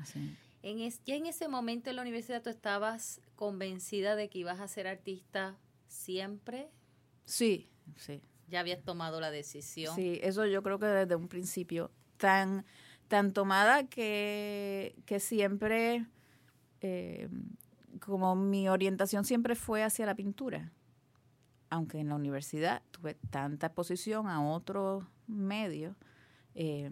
En ya en ese momento en la universidad tú estabas convencida de que ibas a ser artista siempre. Sí, sí. Ya habías tomado la decisión. Sí, eso yo creo que desde un principio tan tan tomada que, que siempre eh, como mi orientación siempre fue hacia la pintura aunque en la universidad tuve tanta exposición a otros medios eh,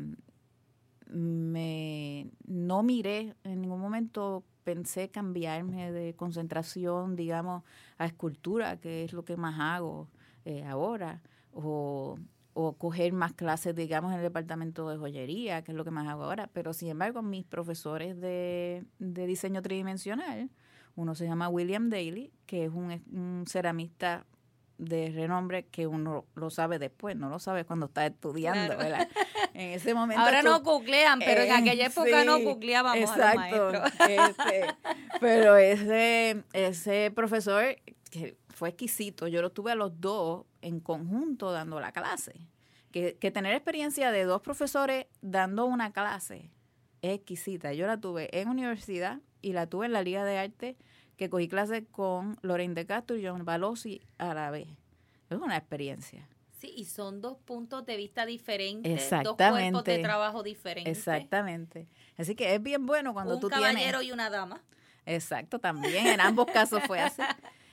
me no miré en ningún momento pensé cambiarme de concentración digamos a escultura que es lo que más hago eh, ahora o, o coger más clases, digamos, en el departamento de joyería, que es lo que más hago ahora. Pero sin embargo, mis profesores de, de diseño tridimensional, uno se llama William Daly, que es un, un ceramista de renombre que uno lo sabe después, no lo sabe cuando está estudiando, ¿verdad? *laughs* En ese momento. Ahora no googlean, pero en aquella época no googleábamos exacto, a los *laughs* este, pero ese, ese profesor que fue exquisito, yo lo tuve a los dos en conjunto dando la clase. Que, que tener experiencia de dos profesores dando una clase es exquisita. Yo la tuve en universidad y la tuve en la Liga de Arte que cogí clases con Lorraine de Castro y John Balossi a la vez. Es una experiencia. Sí, y son dos puntos de vista diferentes, dos cuerpos de trabajo diferentes. Exactamente. Así que es bien bueno cuando tú tienes... Un caballero y una dama. Exacto, también. En ambos casos fue así. *laughs*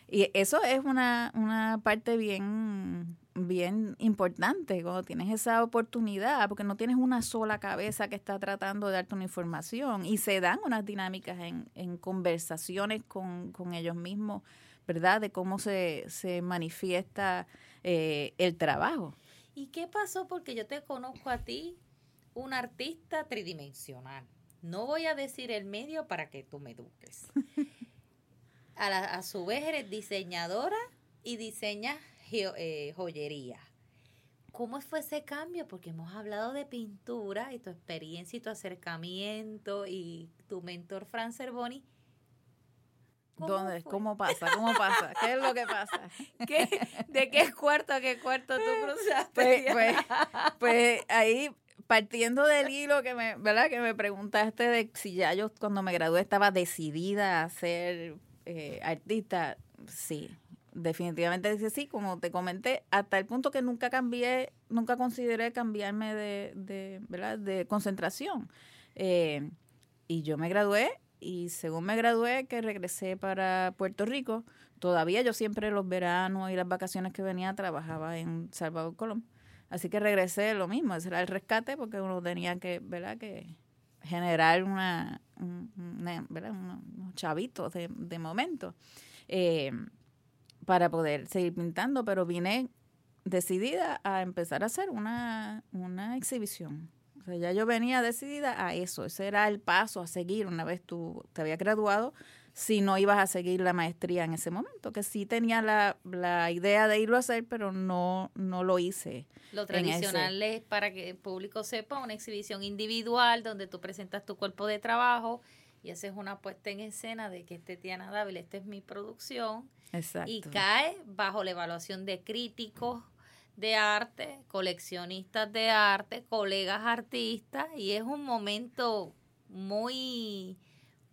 Y eso es una, una parte bien bien importante cuando tienes esa oportunidad, porque no tienes una sola cabeza que está tratando de darte una información y se dan unas dinámicas en, en conversaciones con, con, ellos mismos, ¿verdad? De cómo se, se manifiesta eh, el trabajo. ¿Y qué pasó? Porque yo te conozco a ti, un artista tridimensional. No voy a decir el medio para que tú me eduques. *laughs* a, a su vez eres diseñadora y diseñas joyería. ¿Cómo fue ese cambio? Porque hemos hablado de pintura y tu experiencia y tu acercamiento y tu mentor Fran Cervoni. ¿Cómo ¿Dónde? ¿Cómo pasa? ¿Cómo pasa? ¿Qué es lo que pasa? *laughs* ¿De qué cuarto a qué cuarto tú cruzaste? Pues, pues, pues, ahí partiendo del hilo que me, ¿verdad? Que me preguntaste de si ya yo cuando me gradué estaba decidida a ser eh, artista, sí, definitivamente dice sí, como te comenté, hasta el punto que nunca cambié, nunca consideré cambiarme de, de, ¿verdad? de concentración. Eh, y yo me gradué y según me gradué, que regresé para Puerto Rico, todavía yo siempre los veranos y las vacaciones que venía trabajaba en Salvador Colón. Así que regresé lo mismo, ese era el rescate porque uno tenía que, ¿verdad? Que generar una, ¿verdad? unos chavitos de, de momento. Eh, para poder seguir pintando, pero vine decidida a empezar a hacer una, una exhibición. O sea, ya yo venía decidida a eso, ese era el paso a seguir una vez tú te habías graduado, si no ibas a seguir la maestría en ese momento, que sí tenía la, la idea de irlo a hacer, pero no, no lo hice. Lo tradicional es, para que el público sepa, una exhibición individual donde tú presentas tu cuerpo de trabajo y haces una puesta en escena de que este Tiana Dávila, esta es mi producción, y cae bajo la evaluación de críticos de arte, coleccionistas de arte, colegas artistas, y es un momento muy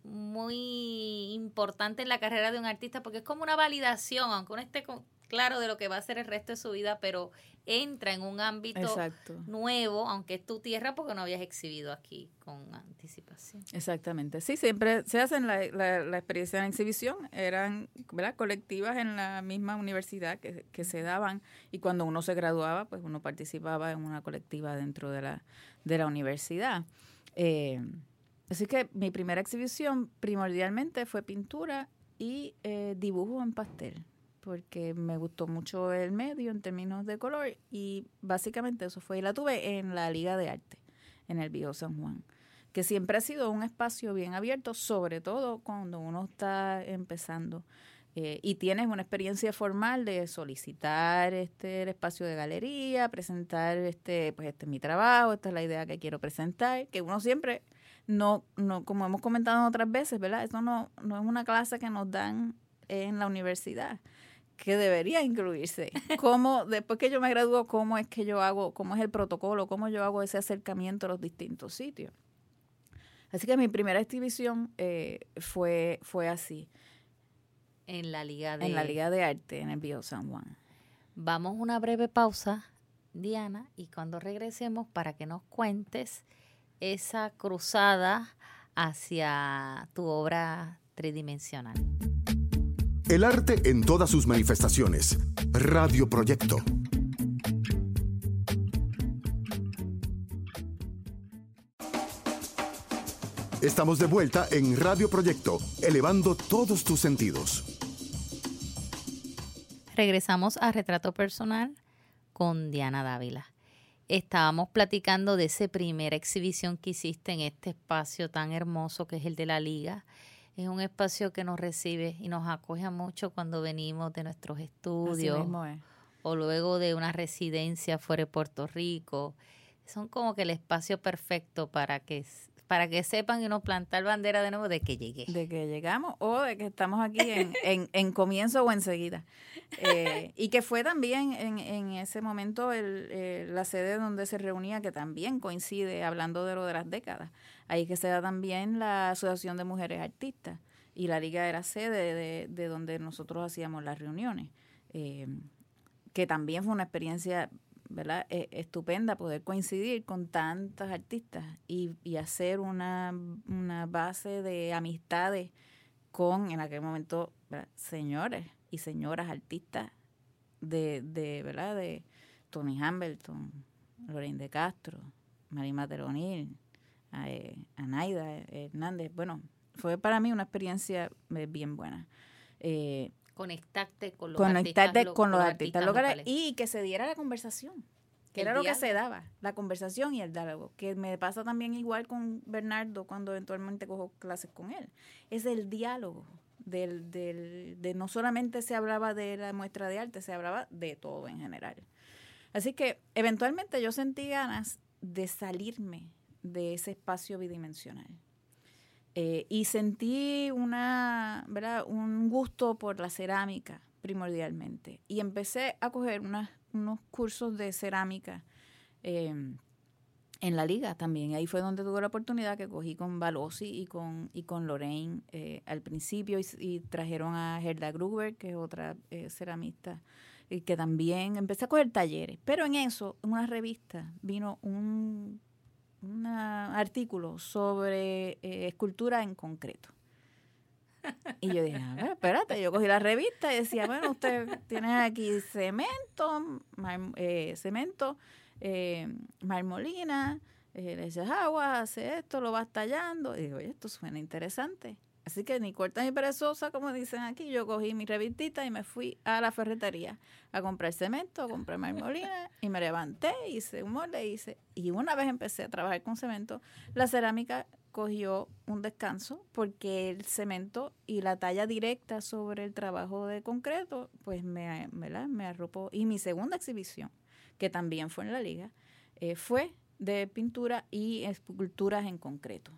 muy importante en la carrera de un artista porque es como una validación, aunque uno esté claro de lo que va a ser el resto de su vida, pero entra en un ámbito nuevo, aunque es tu tierra, porque no habías exhibido aquí con anticipación. Exactamente. Sí, siempre se hacen la, la, experiencia en exhibición, eran ¿verdad? colectivas en la misma universidad que, que, se daban y cuando uno se graduaba, pues uno participaba en una colectiva dentro de la, de la universidad. Eh, así que mi primera exhibición primordialmente fue pintura y eh, dibujo en pastel porque me gustó mucho el medio en términos de color y básicamente eso fue. Y la tuve en la Liga de Arte, en el Viejo San Juan, que siempre ha sido un espacio bien abierto, sobre todo cuando uno está empezando. Eh, y tienes una experiencia formal de solicitar este el espacio de galería, presentar este, pues este es mi trabajo, esta es la idea que quiero presentar, que uno siempre no, no, como hemos comentado otras veces, ¿verdad? Eso no, no es una clase que nos dan en la universidad que debería incluirse. Cómo, después que yo me gradúo, cómo es que yo hago, cómo es el protocolo, cómo yo hago ese acercamiento a los distintos sitios. Así que mi primera exhibición eh, fue, fue así. En la Liga de... En la Liga de Arte, en el Bio San Juan. Vamos a una breve pausa, Diana, y cuando regresemos para que nos cuentes esa cruzada hacia tu obra tridimensional. El arte en todas sus manifestaciones. Radio Proyecto. Estamos de vuelta en Radio Proyecto, elevando todos tus sentidos. Regresamos a Retrato Personal con Diana Dávila. Estábamos platicando de esa primera exhibición que hiciste en este espacio tan hermoso que es el de la liga. Es un espacio que nos recibe y nos acoge mucho cuando venimos de nuestros estudios o luego de una residencia fuera de Puerto Rico. Son como que el espacio perfecto para que para que sepan y nos plantar bandera de nuevo de que llegué. De que llegamos o de que estamos aquí *laughs* en, en, comienzo o enseguida. Eh, y que fue también en, en ese momento el, eh, la sede donde se reunía, que también coincide, hablando de lo de las décadas. Ahí que se da también la Asociación de Mujeres Artistas y la Liga era sede de, de donde nosotros hacíamos las reuniones. Eh, que también fue una experiencia ¿verdad? E, estupenda poder coincidir con tantas artistas y, y hacer una, una, base de amistades con, en aquel momento, señores y señoras artistas de, de, ¿verdad? de Tony Hamilton, Lorraine de Castro, Marima Teronil, eh, Anaida Hernández. Bueno, fue para mí una experiencia eh, bien buena. Eh, conectarte con los artistas, con los, artistas, locales, y que se diera la conversación que era lo que se daba, la conversación y el diálogo, que me pasa también igual con Bernardo cuando eventualmente cojo clases con él, es el diálogo, del, del, de no solamente se hablaba de la muestra de arte, se hablaba de todo en general. Así que eventualmente yo sentí ganas de salirme de ese espacio bidimensional. Eh, y sentí una, un gusto por la cerámica primordialmente. Y empecé a coger unos cursos de cerámica em, en la liga también. Ahí fue donde tuve la oportunidad que cogí con Balosi y con, y con Lorraine eh, al principio y, trajeron a Gerda Gruber, que es otra eh, ceramista, y que también empecé a coger talleres. Pero en eso, en una revista, vino un un artículo sobre eh, escultura en concreto. Y yo dije, a ver, espérate, yo cogí la revista y decía, bueno, usted tiene aquí cemento, eh, cemento, eh, marmolina, le echas agua, hace esto, lo vas tallando. Y digo, oye, esto suena interesante. Así que ni corta ni perezosa, como dicen aquí, yo cogí mi revistita y me fui a la ferretería a comprar cemento, a comprar marmolina *laughs* y me levanté, hice un molde, hice. Y una vez empecé a trabajar con cemento, la cerámica cogió un descanso porque el cemento y la talla directa sobre el trabajo de concreto, pues me, me arropó. Y mi segunda exhibición, que también fue en la liga, eh, fue de pintura y esculturas en concreto.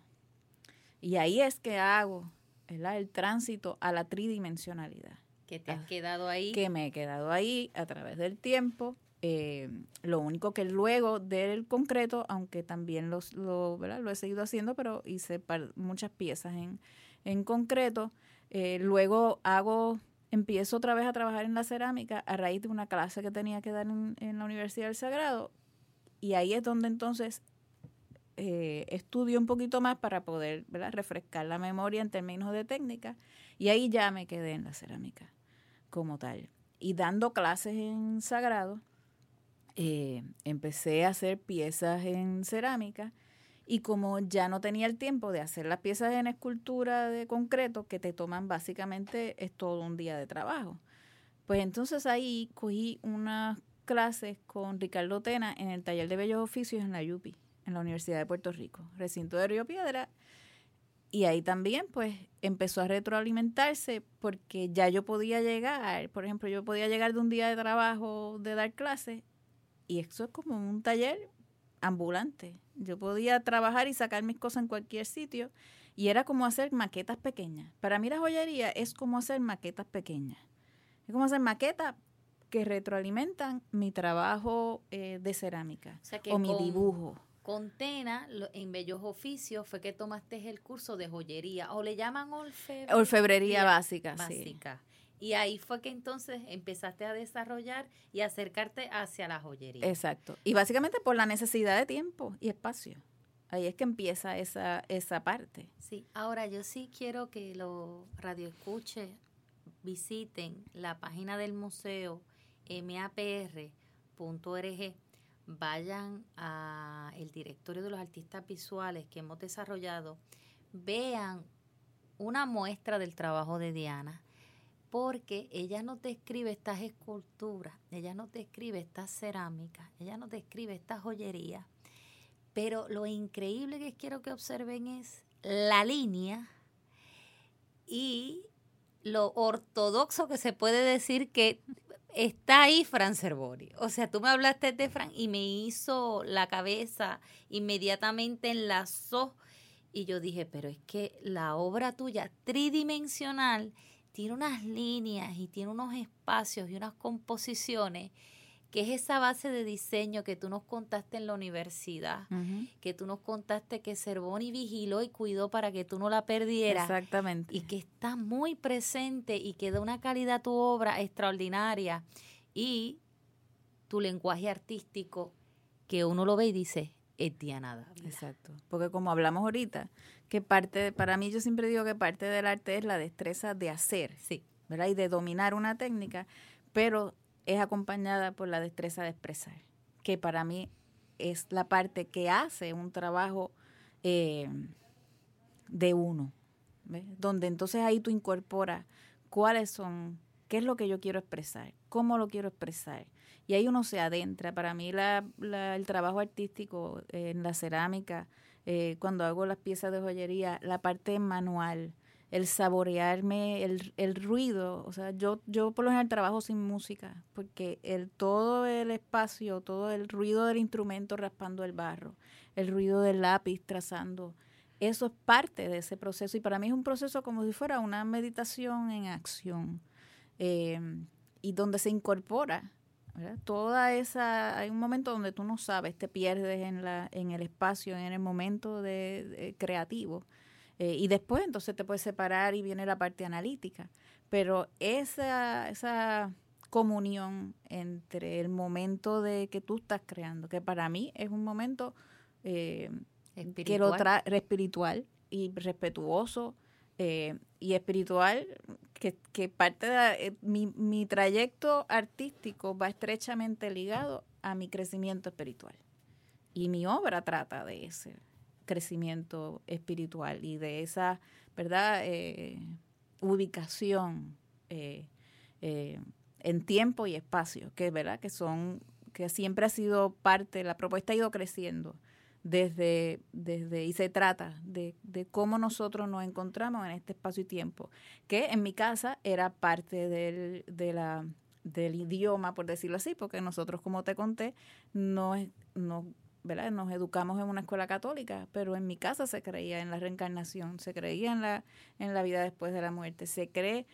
Y ahí es que hago el tránsito a la tridimensionalidad. Que te has ah, quedado ahí. Que me he quedado ahí a través del tiempo. Eh, lo único que luego del concreto, aunque también los, lo, lo he seguido haciendo, pero hice muchas piezas en, en concreto, eh, luego hago, empiezo otra vez a trabajar en la cerámica a raíz de una clase que tenía que dar en, en la Universidad del Sagrado. Y ahí es donde entonces eh, un poquito más para poder refrescar la memoria en términos de técnica y ahí ya me quedé en la cerámica como tal. Y dando clases en sagrado, eh, empecé a hacer piezas en cerámica y como ya no tenía el tiempo de hacer las piezas en escultura de concreto, que te toman básicamente es todo un día de trabajo, pues entonces ahí cogí unas clases con Ricardo Tena en el taller de bellos oficios en la Yupi en la Universidad de Puerto Rico, recinto de Río Piedra. Y ahí también, pues, empezó a retroalimentarse porque ya yo podía llegar, por ejemplo, yo podía llegar de un día de trabajo de dar clases y eso es como un taller ambulante. Yo podía trabajar y sacar mis cosas en cualquier sitio y era como hacer maquetas pequeñas. Para mí la joyería es como hacer maquetas pequeñas. Es como hacer maquetas que retroalimentan mi trabajo eh, de cerámica o, mi dibujo con Tena, en Bellos Oficios, fue que tomaste el curso de joyería, o le llaman orfebrería. Orfebrería básica, básica. Y ahí fue que entonces empezaste a desarrollar y acercarte hacia la joyería. Exacto. Y básicamente por la necesidad de tiempo y espacio. Ahí es que empieza esa, esa parte. Sí, ahora yo sí quiero que los radioescuches visiten la página del museo mapr.org vayan a el directorio de los artistas visuales que hemos desarrollado, vean una muestra del trabajo de Diana. porque ella no te escribe estas esculturas, ella no te escribe estas cerámicas, ella no te escribe estas joyerías, pero lo increíble que quiero que observen es la línea y lo ortodoxo que se puede decir que está ahí Fran Cervori. O sea, tú me hablaste de Fran y me hizo la cabeza, inmediatamente enlazó. Y yo dije, pero es que la obra tuya tridimensional tiene unas líneas y tiene unos espacios y unas composiciones que es esa base de diseño que tú nos contaste en la universidad, que tú nos contaste que Cervoni vigiló y cuidó para que tú no la perdieras. Exactamente. Y que está muy presente y que da una calidad a tu obra extraordinaria. Y tu lenguaje artístico, que uno lo ve y dice, es Diana Exacto. Porque como hablamos ahorita, que parte, para mí yo siempre digo que parte del arte es la destreza de hacer. Sí. ¿verdad? Y de dominar una técnica, pero es acompañada por la destreza de expresar, que para mí es la parte que hace un trabajo eh, de uno, donde entonces ahí tú incorporas cuáles son, qué es lo que yo quiero expresar, cómo lo quiero expresar. Y ahí uno se adentra. Para mí la, el trabajo artístico en la cerámica, eh, cuando hago las piezas de joyería, la parte manual, el saborearme el, el, ruido. O sea, yo, yo por lo general trabajo sin música, porque el, todo el espacio, todo el ruido del instrumento raspando el barro, el ruido del lápiz trazando, eso es parte de ese proceso. Y para mí es un proceso como si fuera una meditación en acción. Eh, y donde se incorpora toda esa hay un momento donde tú no sabes te pierdes en la en el espacio en el momento de creativo eh, y después entonces te puedes separar y viene la parte analítica. Pero esa, esa comunión entre el momento de que tú estás creando, que para mí es un momento eh, que lo espiritual y respetuoso eh, y espiritual, que, que parte de mi, mi trayecto artístico va estrechamente ligado a mi crecimiento espiritual. Y mi obra trata de ese, crecimiento espiritual y de esa, ¿verdad?, eh, ubicación eh, eh, en tiempo y espacio, que, ¿verdad?, que son, que siempre ha sido parte, la propuesta ha ido creciendo desde, desde y se trata de, de, cómo nosotros nos encontramos en este espacio y tiempo, que en mi casa era parte del, de la, del idioma, por decirlo así, porque nosotros, como te conté, no, no ¿verdad? Nos educamos en una escuela católica, pero en mi casa se creía en la reencarnación, se creía en la, en la vida después de la muerte, se cree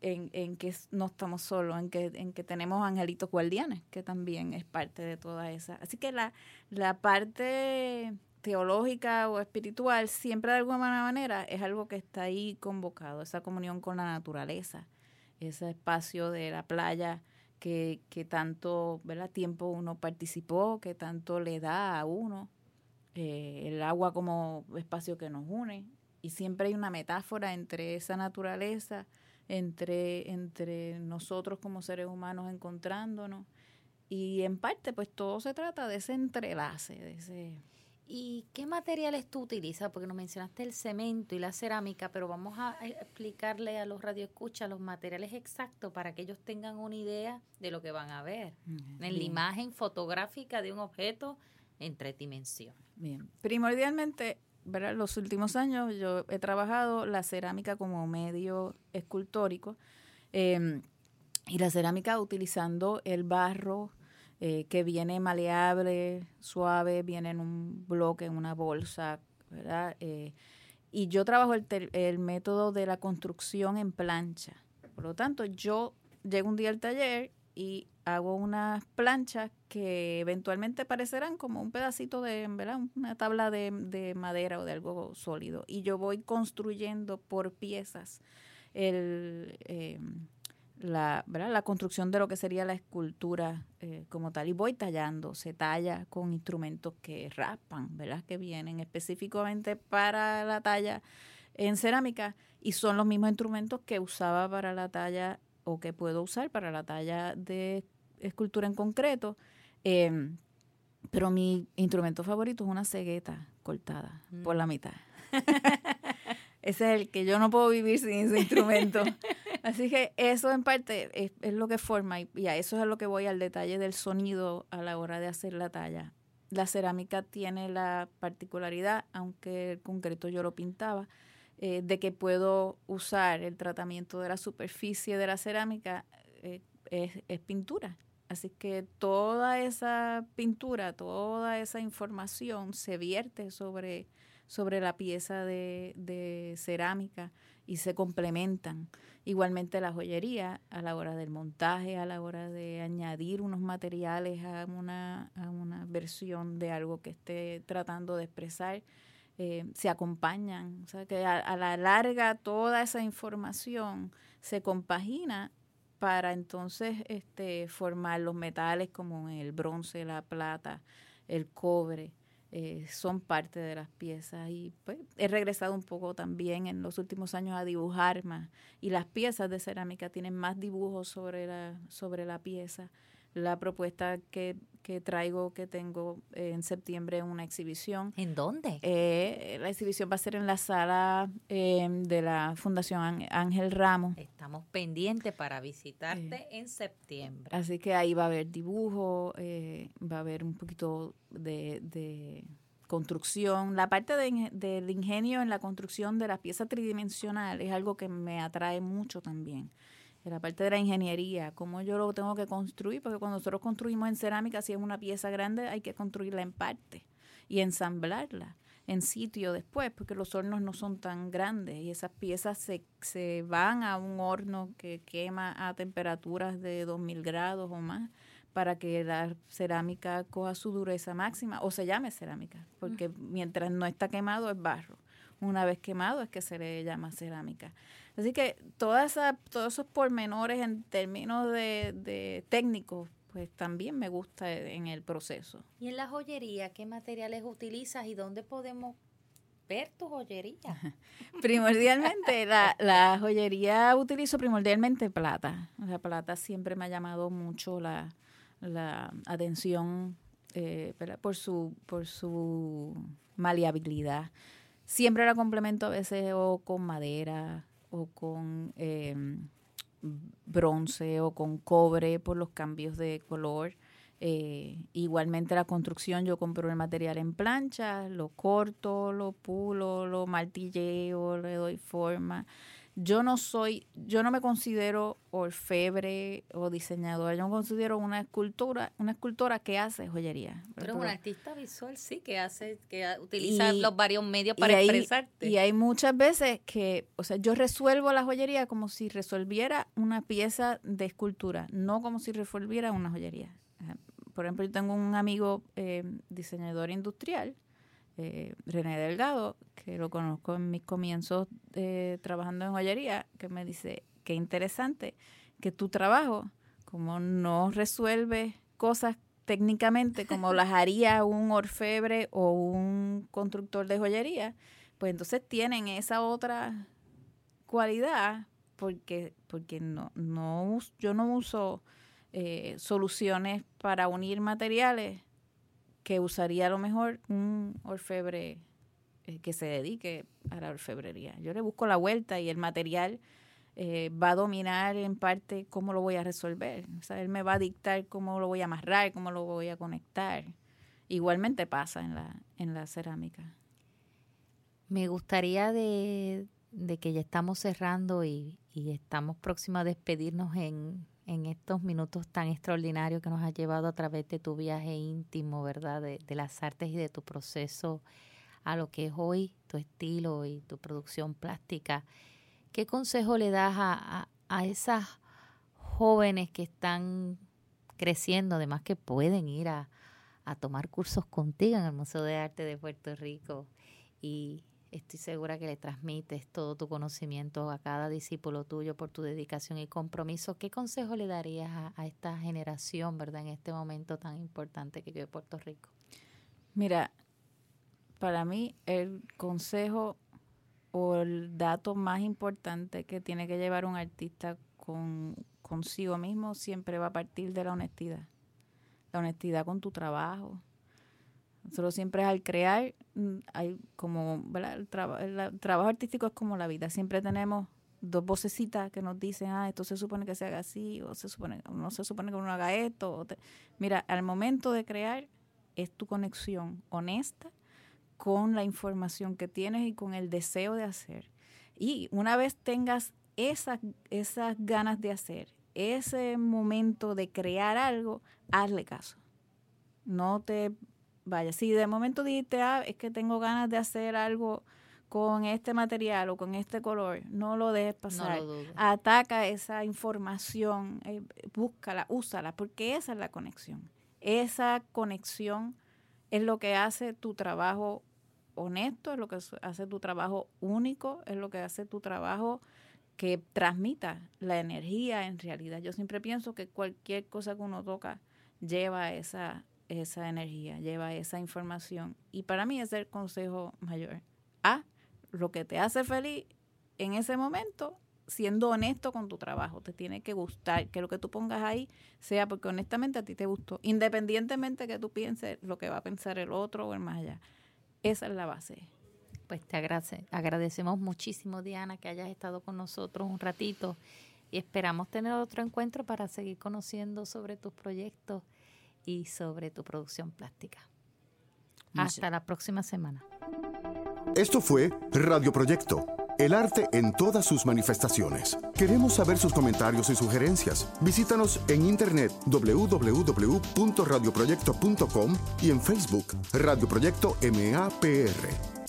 en, en que no estamos solos, en que, en que tenemos angelitos guardianes, que también es parte de toda esa. Así que la, la parte teológica o espiritual siempre de alguna manera es algo que está ahí convocado, esa comunión con la naturaleza, ese espacio de la playa que, que tanto ¿verdad? tiempo uno participó, que tanto le da a uno, eh, el agua como espacio que nos une. Y siempre hay una metáfora entre esa naturaleza, entre, entre nosotros como seres humanos encontrándonos. Y en parte, pues todo se trata de ese entrelace, de ese ¿Y qué materiales tú utilizas? Porque nos mencionaste el cemento y la cerámica, pero vamos a explicarle a los radioescuchas los materiales exactos para que ellos tengan una idea de lo que van a ver en la imagen fotográfica de un objeto en tres dimensiones. Bien, primordialmente, ¿verdad? los últimos años yo he trabajado la cerámica como medio escultórico em, y la cerámica utilizando el barro, eh, que viene maleable, suave, viene en un bloque, en una bolsa, ¿verdad? Eh, y yo trabajo el, el, método de la construcción en plancha. Por lo tanto, yo llego un día al taller y hago unas planchas que eventualmente parecerán como un pedacito de, ¿verdad? Una tabla de, de madera o de algo sólido. Y yo voy construyendo por piezas el, eh, la, ¿verdad? la construcción de lo que sería la escultura eh, como tal. Y voy tallando, se talla con instrumentos que raspan, ¿verdad? Que vienen específicamente para la talla en cerámica y son los mismos instrumentos que usaba para la talla o que puedo usar para la talla de escultura en concreto. Em, pero mi instrumento favorito es una cegueta cortada por la mm. mitad. *laughs* ese es el que yo no puedo vivir sin ese instrumento. *laughs* Así que eso en parte es, lo que forma y, a eso es a lo que voy al detalle del sonido a la hora de hacer la talla. La cerámica tiene la particularidad, aunque el concreto yo lo pintaba, eh, de que puedo usar el tratamiento de la superficie de la cerámica, eh, es, pintura. Así que toda esa pintura, toda esa información se vierte sobre, sobre la pieza de cerámica y se complementan. Igualmente la joyería a la hora del montaje, a la hora de añadir unos materiales a una, a una versión de algo que esté tratando de expresar, eh, se acompañan. O sea que a, la larga toda esa información se compagina para entonces este, formar los metales como el bronce, la plata, el cobre, eh, son parte de las piezas y pues he regresado un poco también en los últimos años a dibujar más. Y las piezas de cerámica tienen más dibujos sobre la sobre la pieza la propuesta que, que traigo, que tengo en septiembre en una exhibición. ¿En dónde? Eh, la exhibición va a ser en la sala eh, de la Fundación Ángel Ramos. Estamos pendientes para visitarte en septiembre. Así que ahí va a haber dibujo, eh, va a haber un poquito de, de construcción. La parte de, del ingenio en la construcción de las piezas tridimensionales es algo que me atrae mucho también de la parte de la ingeniería, cómo yo lo tengo que construir, porque cuando nosotros construimos en cerámica, si es una pieza grande, hay que construirla en parte y ensamblarla en sitio después, porque los hornos no son tan grandes y esas piezas se, se van a un horno que quema a temperaturas de 2000 grados o más para que la cerámica coja su dureza máxima o se llame cerámica, porque mientras no está quemado es barro. Una vez quemado es que se le llama cerámica. Así que toda esa, todos esos pormenores en términos de, de técnicos, pues también me gusta en el proceso. ¿Y en la joyería qué materiales utilizas y dónde podemos ver tu joyería? *laughs* primordialmente, la, la joyería utilizo primordialmente plata. La plata siempre me ha llamado mucho la, la atención eh, por su por su maleabilidad. Siempre la complemento a veces o con madera o con em, bronce o con cobre por los cambios de color. Eh, igualmente la construcción, yo compro el material en plancha, lo corto, lo pulo, lo martilleo, le doy forma yo no soy, yo no me considero orfebre o diseñadora, yo me considero una escultura, una escultora que hace joyería. Pero es una artista visual, sí, que hace, que utiliza los varios medios para expresarte. Y hay muchas veces que, o sea, yo resuelvo la joyería como si resolviera una pieza de escultura, no como si resolviera una joyería. Por ejemplo, yo tengo un amigo eh, diseñador industrial eh, René Delgado, que lo conozco en mis comienzos eh, trabajando en joyería, que me dice, qué interesante que tu trabajo, como no resuelve cosas técnicamente como las *laughs* haría un orfebre o un constructor de joyería, pues entonces tienen esa otra cualidad porque porque no no yo no uso eh, soluciones para unir materiales que usaría a lo mejor un orfebre eh, que se dedique a la orfebrería. Yo le busco la vuelta y el material eh, va a dominar en parte cómo lo voy a resolver. O sea, él me va a dictar cómo lo voy a amarrar, cómo lo voy a conectar. Igualmente pasa en la, en la cerámica. Me gustaría de, que ya estamos cerrando y, y estamos próximos a despedirnos en, en estos minutos tan extraordinarios que nos has llevado a través de tu viaje íntimo, ¿verdad? De, las artes y de tu proceso a lo que es hoy tu estilo y tu producción plástica. ¿Qué consejo le das a, a, esas jóvenes que están creciendo, además que pueden ir a, a tomar cursos contigo en el Museo de Arte de Puerto Rico y Estoy segura que le transmites todo tu conocimiento a cada discípulo tuyo por tu dedicación y compromiso. ¿Qué consejo le darías a, esta generación, verdad, en este momento tan importante que vive Puerto Rico? Mira, para mí el consejo o el dato más importante que tiene que llevar un artista con, consigo mismo siempre va a partir de la honestidad. La honestidad con tu trabajo, nosotros siempre al crear, mm, hay como, El, trabajo artístico es como la vida, siempre tenemos dos vocecitas que nos dicen, ah, esto se supone que se haga así, o se supone, no se supone que uno haga esto. Mira, al momento de crear es tu conexión honesta con la información que tienes y con el deseo de hacer. Y una vez tengas esas, esas ganas de hacer, ese momento de crear algo, hazle caso. No te vayas. Si de momento dijiste, ah, es que tengo ganas de hacer algo con este material o con este color, no lo dejes pasar. Ataca esa información, eh, búscala, úsala, porque esa es la conexión. Esa conexión es lo que hace tu trabajo honesto, es lo que hace tu trabajo único, es lo que hace tu trabajo que transmita la energía en realidad. Yo siempre pienso que cualquier cosa que uno toca lleva esa, esa energía, lleva esa información. Y para mí es el consejo mayor. A, lo que te hace feliz en ese momento, siendo honesto con tu trabajo. Te tiene que gustar, que lo que tú pongas ahí sea porque honestamente a ti te gustó, independientemente que tú pienses lo que va a pensar el otro o el más allá. Esa es la base. Pues te agradecemos muchísimo, Diana, que hayas estado con nosotros un ratito y esperamos tener otro encuentro para seguir conociendo sobre tus proyectos y sobre tu producción plástica. Hasta la próxima semana. Esto fue Radio Proyecto, el arte en todas sus manifestaciones. Queremos saber sus comentarios y sugerencias. Visítanos en internet www.radioproyecto.com y en Facebook Radio Proyecto MAPR.